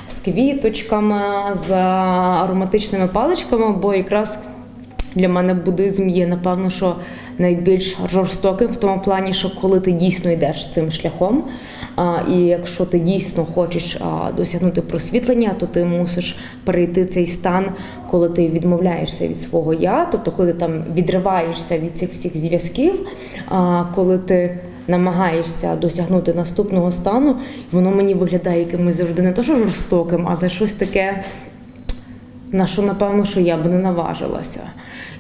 з квіточками, з ароматичними паличками, бо якраз. Для мене буддизм є, напевно, що найбільш жорстоким в тому плані, що коли ти дійсно йдеш цим шляхом, і якщо ти дійсно хочеш досягнути просвітлення, то ти мусиш перейти цей стан, коли ти відмовляєшся від свого я, тобто коли ти там відриваєшся від цих всіх зв'язків, коли ти намагаєшся досягнути наступного стану, воно мені виглядає якимось завжди не то, що жорстоким, але щось таке на що напевно, що я б не наважилася.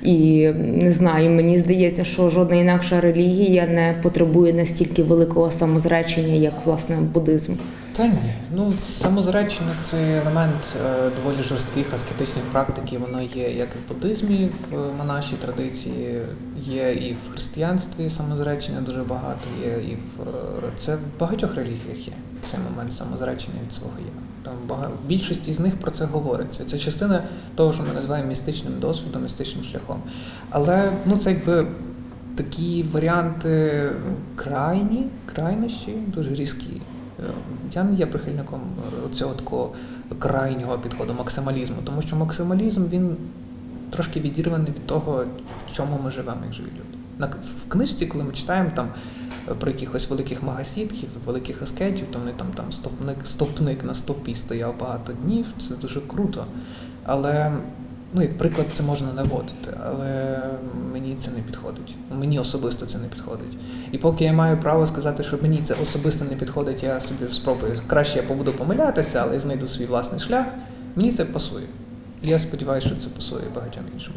І не знаю, мені здається, що жодна інакша релігія не потребує настільки великого самозречення, як власне буддизм. Та ні, ну самозречення це елемент е, доволі жорстких аскетичних практик, і воно є як і в буддизмі, в монашій традиції, є і в християнстві самозречення дуже багато, є і в е, це в багатьох релігіях є цей момент самозречення від свого я. Там багато в більшості з них про це говориться. Це частина того, що ми називаємо містичним досвідом, містичним шляхом. Але ну це якби такі варіанти крайні, крайнощі, дуже різкі. Е, Я не є прихильником цього такого крайнього підходу максималізму, тому що максималізм він трошки відірваний від того, в чому ми живемо, як живі люди. В книжці, коли ми читаємо там е, про якихось великих магасітхів, великих аскетів, то вони там там стовпник, стовпник на стовпі стояв багато днів, це дуже круто. Але ну, як приклад, це можна наводити, але мені це не підходить. Мені особисто це не підходить. І поки я маю право сказати, що мені це особисто не підходить, я собі спробую. Краще я побуду помилятися, але знайду свій власний шлях. Мені це пасує. Я сподіваюся, що це пасує багатьом іншим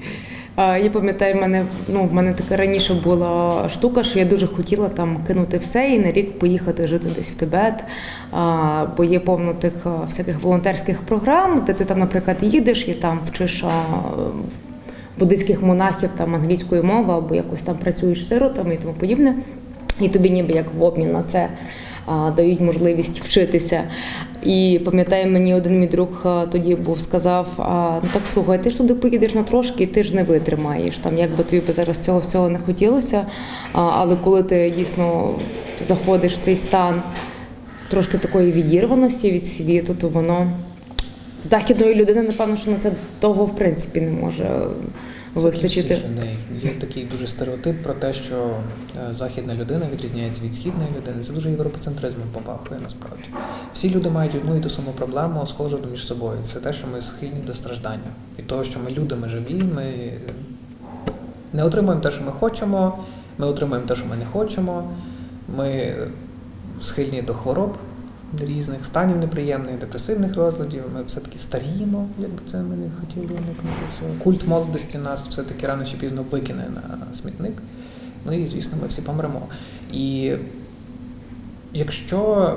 Я пам'ятаю, в мене ну в мене така раніше була штука, що я дуже хотіла там кинути все і на рік поїхати жити десь в Тибет. Бо є повно тих всяких волонтерських програм, де ти там, наприклад, їдеш і там вчиш буддийських монахів там англійської мови або якось там працюєш сиротами і тому подібне. І тобі ніби як в обмін на це дають можливість вчитися. І пам'ятаю, мені один мій друг тоді був сказав: ну так слухай, ти ж туди поїдеш на трошки, і ти ж не витримаєш. Там як би тобі зараз цього всього не хотілося. Але коли ти дійсно заходиш в цей стан трошки такої відірваності від світу, то воно західної людини, напевно, що на це того в принципі не може вистачити. Є такий дуже стереотип про те, що е, західна людина відрізняється від східної людини. Це дуже європоцентризмом попахує насправді. Всі люди мають одну і ту саму проблему, схожу між собою. Це те, що ми схильні до страждання. Від того, що ми люди, ми живі, ми не отримуємо те, що ми хочемо, ми отримуємо те, що ми не хочемо. Ми схильні до хвороб різних станів неприємних, депресивних розладів. Ми все-таки старіємо, як би це ми не хотіли уникнути цього. Культ молодості нас все-таки рано чи пізно викине на смітник. Ну і звісно, ми всі помремо. І якщо,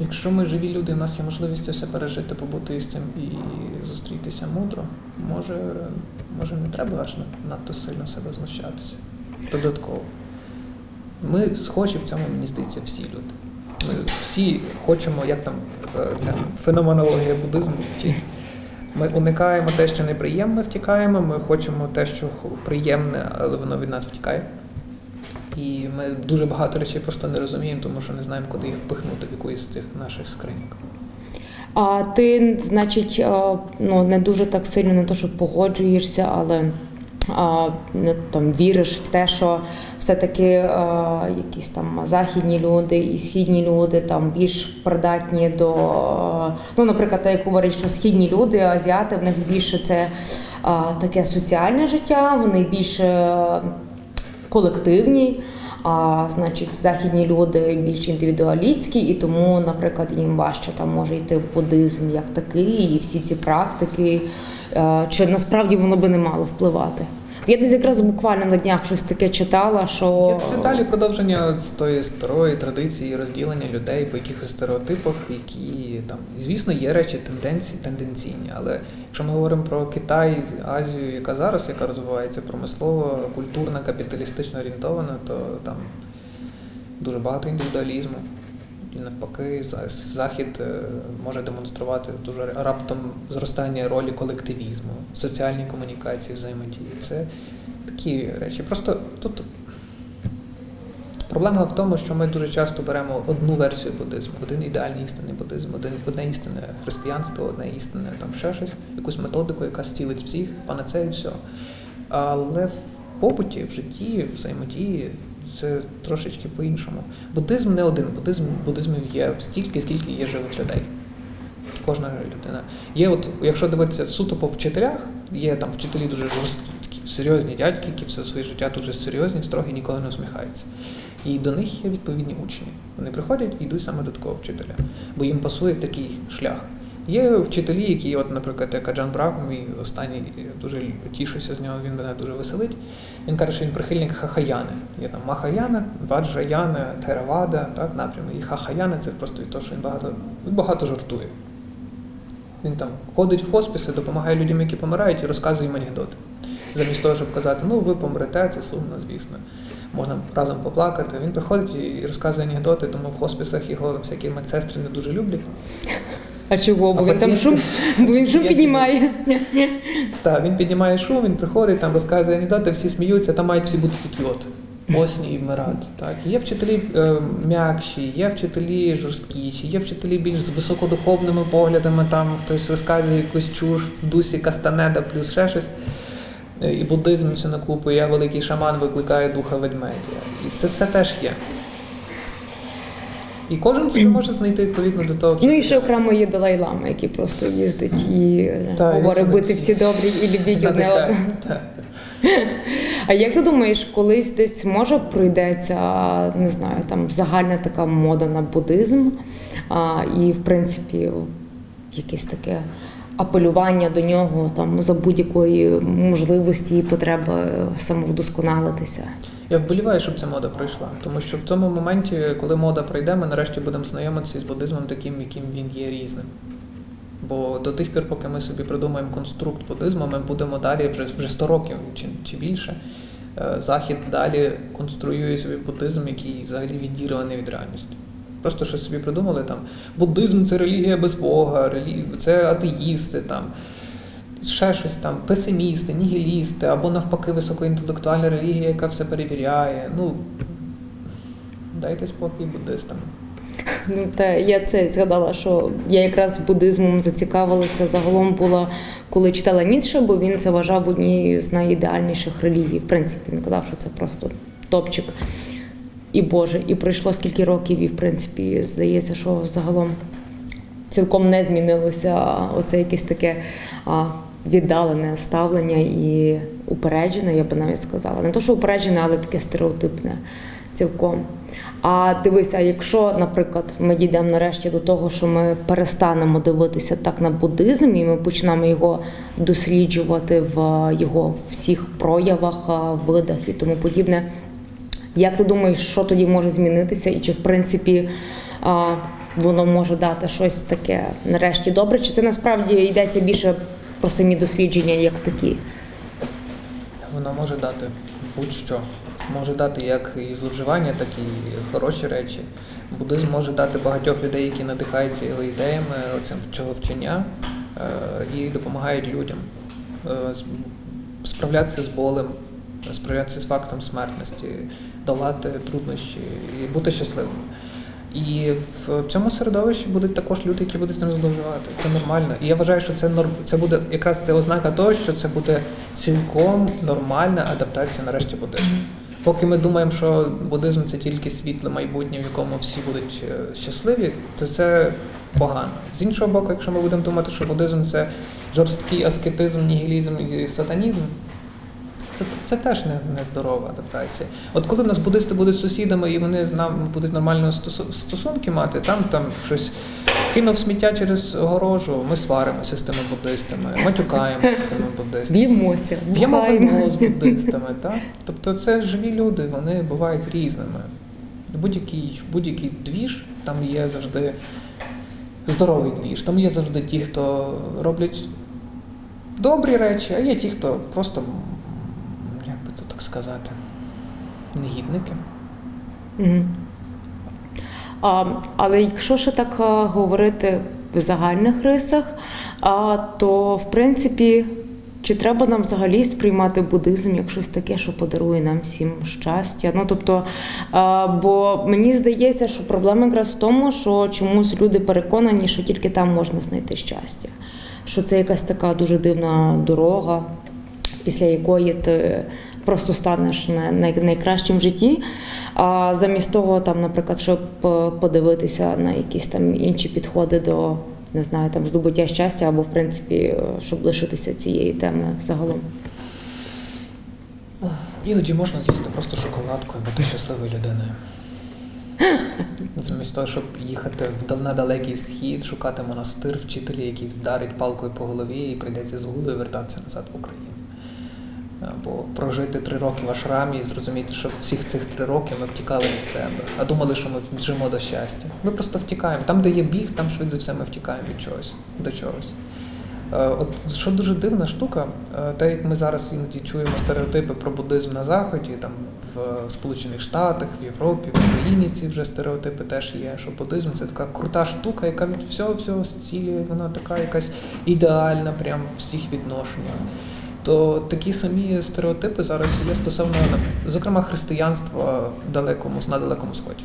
якщо ми живі люди, в нас є можливість це все пережити, побути з цим і зустрітися мудро, може, може не треба аж надто сильно себе знущатися. Додатково. Ми схожі в цьому, мені здається, всі люди. Всі хочемо, як там е, ця феноменологія буддизму вчить. Ми уникаємо те, що неприємно, втікаємо, ми хочемо те, що приємне, але воно від нас втікає. І ми дуже багато речей просто не розуміємо, тому що не знаємо, куди їх впихнути в якусь з цих наших скриньок. А ти, значить, ну не дуже так сильно не то, що погоджуєшся, але там віриш в те, що все-таки а, якісь там західні люди і східні люди там більш придатні до ну, наприклад, як говорять, що східні люди, азіати, в них більше це таке соціальне життя, вони більше колективні. А значить, західні люди більш індивідуалістські, і тому, наприклад, їм важче там може йти буддизм як такий, і всі ці практики, е, чи насправді воно би не мало впливати. Я десь якраз буквально на днях щось таке читала, що це далі продовження з тої старої традиції розділення людей по якихось стереотипах, які там, звісно, є речі тенденції, тенденційні. Але якщо ми говоримо про Китай, Азію, яка зараз, яка розвивається промислово, культурна, капіталістично орієнтована, то там дуже багато індивідуалізму. І навпаки, захід е, може демонструвати дуже раптом зростання ролі колективізму, соціальній комунікації, взаємодії. Це такі речі. Просто тут проблема в тому, що ми дуже часто беремо одну версію буддизму, один ідеальний істинний буддизм, один, одне істинне християнство, одне істинне там ще щось, якусь методику, яка стілить всіх, панацею, все. Але в побуті, в житті, в взаємодії це трошечки по-іншому. Буддизм не один, буддизм, буддизмів є стільки, скільки є живих людей. Кожна людина. Є, от, якщо дивитися суто по вчителях, є там вчителі дуже жорсткі, такі серйозні дядьки, які все своє життя дуже серйозні, строгі, ніколи не усміхаються. І до них є відповідні учні. Вони приходять і йдуть саме до такого вчителя, бо їм пасує такий шлях. Є вчителі, які, от, наприклад, як Аджан Брах, мій останній дуже тішуся з нього, він мене дуже веселить. Він каже, що він прихильник Хахаяни. Є там Махаяна, Ваджаяна, Теравада, так, напрями. І Хахаяна це просто того, що він багато, він багато жартує. Він там ходить в хосписи, допомагає людям, які помирають, і розказує їм анекдоти. Замість того, щоб казати, ну ви помрете, це сумно, звісно. Можна разом поплакати. Він приходить і розказує анекдоти, тому в хосписах його всякі медсестри не дуже люблять. А чого? Бо А він там шум, бо він шум піднімає. Так, він піднімає шум, він приходить, там розказує анекдоти, всі сміються, там мають всі бути такі от. Осні і вмирати. Так. Є вчителі е, м'якші, є вчителі жорсткіші, є вчителі більш з високодуховними поглядами, там хтось розказує якусь чуш в дусі Кастанеда плюс ще щось. Е, І буддизм все на купу, я великий шаман викликає духа ведмедя. І це все теж є. І кожен собі може знайти відповідно до того, Ну і ще окремо є Далай-Лама, який просто їздить і е, Та, говорить всі- бути всі добрі і любіть одне одне. одного. А як ти думаєш, колись десь може прийдеться, не знаю, там загальна така мода на буддизм, а, і в принципі якесь таке апелювання до нього там за будь-якої можливості і потреби самовдосконалитися? Я вболіваю, щоб ця мода пройшла. Тому що в цьому моменті, коли мода пройде, ми нарешті будемо знайомитися з буддизмом таким, яким він є різним. Бо до тих пір, поки ми собі придумаємо конструкт буддизму, ми будемо далі вже, вже 100 років чи, чи більше. е, Захід далі конструює собі буддизм, який взагалі відірваний від реальності. Просто що собі придумали там буддизм це релігія без Бога, релі... це атеїсти, там, ще щось там, песимісти, нігілісти, або навпаки високоінтелектуальна релігія, яка все перевіряє. Ну, дайте спокій буддистам. Ну, та я це згадала, що я якраз буддизмом зацікавилася загалом була, коли читала Ніцше, бо він це вважав однією з найідеальніших релігій. В принципі, він казав, що це просто топчик. І Боже, і пройшло скільки років, і в принципі здається, що загалом цілком не змінилося оце якесь таке віддалене ставлення і упереджене, я би навіть сказала. Не то, що упереджене, але таке стереотипне цілком. А дивися, якщо, наприклад, ми дійдемо нарешті до того, що ми перестанемо дивитися так на буддизм, і ми почнемо його досліджувати в його всіх проявах, видах і тому подібне. Як ти думаєш, що тоді може змінитися, і чи в принципі воно може дати щось таке нарешті добре? Чи це насправді йдеться більше про самі дослідження як такі? Воно може дати будь-що. Може дати як і зловживання, так і хороші речі. Буддизм може дати багатьох людей, які надихаються його ідеями, оцим чого вчення, е, і допомагають людям е, справлятися з болем, справлятися з фактом смертності, долати труднощі і бути щасливим. І в цьому середовищі будуть також люди, які будуть ним зловживати. Це нормально. І я вважаю, що це норм. Це буде якраз це ознака того, що це буде цілком нормальна адаптація нарешті буддизму. Поки ми думаємо, що буддизм це тільки світле майбутнє, в якому всі будуть е, щасливі, то це погано. З іншого боку, якщо ми будемо думати, що буддизм це жорсткий аскетизм, нігілізм і сатанізм, це, це теж не, не здорова адаптація. От коли в нас буддисти будуть сусідами і вони з нами будуть нормально стосунки мати, там, там щось кинув сміття через огорожу, ми сваримося з тими буддистами, матюкаємося з тими буддистами. Б'ємося, Б'ємо вино з буддистами, так? Тобто це живі люди, вони бувають різними. Будь-який, будь-який двіж, там є завжди здоровий двіж, там є завжди ті, хто роблять добрі речі, а є ті, хто просто, так сказати, негідники. Мгм. А, але якщо ще так а, говорити в загальних рисах, а, то в принципі, чи треба нам взагалі сприймати буддизм як щось таке, що подарує нам всім щастя? Ну тобто, а, бо мені здається, що проблема якраз в тому, що чомусь люди переконані, що тільки там можна знайти щастя. Що це якась така дуже дивна дорога, після якої ти просто станеш на най- найкращим в житті. А замість того, там, наприклад, щоб е, подивитися на якісь там інші підходи до не знаю, там здобуття щастя, або в принципі, е, щоб лишитися цієї теми загалом. Іноді можна з'їсти просто шоколадку і бути щасливою людиною. Замість того, щоб їхати на далекий схід, шукати монастир, вчителя, який вдарить палкою по голові і прийдеться з гулою вертатися назад в Україну. Або прожити три роки в ашрамі і зрозуміти, що всіх цих три роки ми втікали від себе, а думали, що ми біжимо до щастя. Ми просто втікаємо. Там, де є біг, там швидше все ми втікаємо від чогось, до чогось. Е, От що дуже дивна штука, е, те, як ми зараз іноді чуємо стереотипи про буддизм на Заході, там в Сполучених Штатах, в Європі, в Україні ці вже стереотипи теж є, що буддизм це така крута штука, яка від всього всього зцілює, вона така якась ідеальна, прям в всіх відношеннях. То такі самі стереотипи зараз є стосовно, зокрема, християнства в далекому, на далекому сході.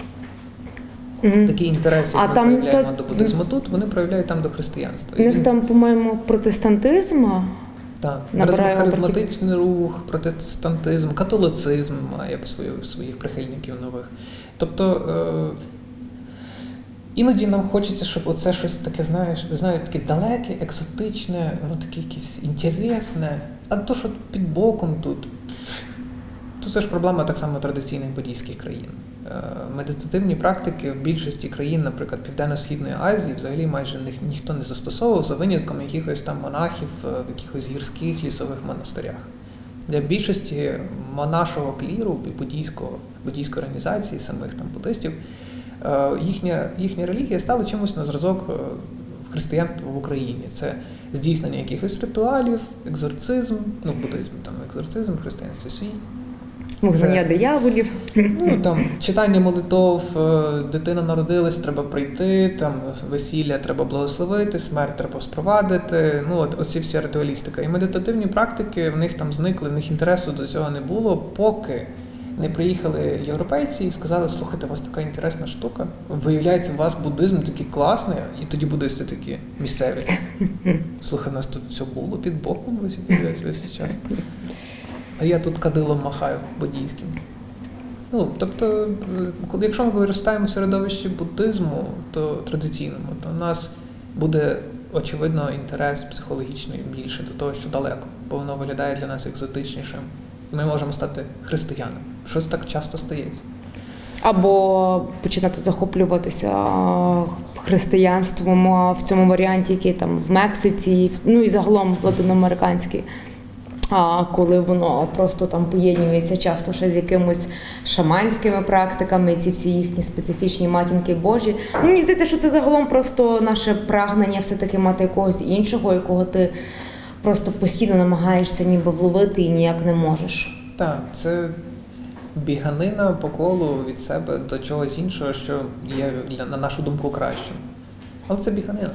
Мгм. Такі інтереси, які ми там проявляємо то- до буддизму тут, вони проявляють там до християнства. У них там, по-моєму, протестантизм. так, харизматичний рух, протестантизм, католицизм має своїх прихильників нових. Тобто е, іноді нам хочеться, щоб оце щось таке, знаєш, знаю, таке далеке, екзотичне, воно таке якесь інтересне, а то, що під боком тут. То це ж проблема так само традиційних буддійських країн. Е, Медитативні практики в більшості країн, наприклад, Південно-Східної Азії, взагалі майже ні, ніхто не застосовував за винятком якихось там монахів е, в якихось гірських лісових монастирях. Для більшості монашого кліру і буддійського, буддійської організації, самих там буддистів, е, їхня, їхня релігія стала чимось на зразок християнства в Україні. Це здійснення якихось ритуалів, екзорцизм, ну, буддизм, там екзорцизм, християнство свій. Вигнання дияволів. Ну там читання молитов, е, дитина народилась, треба прийти, там весілля треба благословити, смерть треба спровадити. Ну от оці всі ритуалістика. І медитативні практики в них там зникли, в них інтересу до цього не було, поки не приїхали європейці і сказали, слухайте, у вас така інтересна штука. Виявляється, у вас буддизм такий класний, і тоді буддисти такі місцеві. Слухай, у нас тут все було під боком весь час. А я тут кадилом махаю буддійським. Ну, тобто, якщо ми виростаємо в середовищі буддизму, то традиційному, то у нас буде очевидно інтерес психологічний більше до того, що далеко, бо воно виглядає для нас екзотичнішим. Ми можемо стати християнами. Що так часто стається? Або починати захоплюватися християнством в цьому варіанті, який там в Мексиці, ну і загалом латиноамериканський. А коли воно просто там поєднується часто ще з якимось шаманськими практиками, ці всі їхні специфічні матінки Божі. Ну, мені здається, що це загалом просто наше прагнення все-таки мати якогось іншого, якого ти просто постійно намагаєшся ніби вловити і ніяк не можеш. Так, це біганина по колу від себе до чогось іншого, що є на нашу думку кращим. Але це біганина.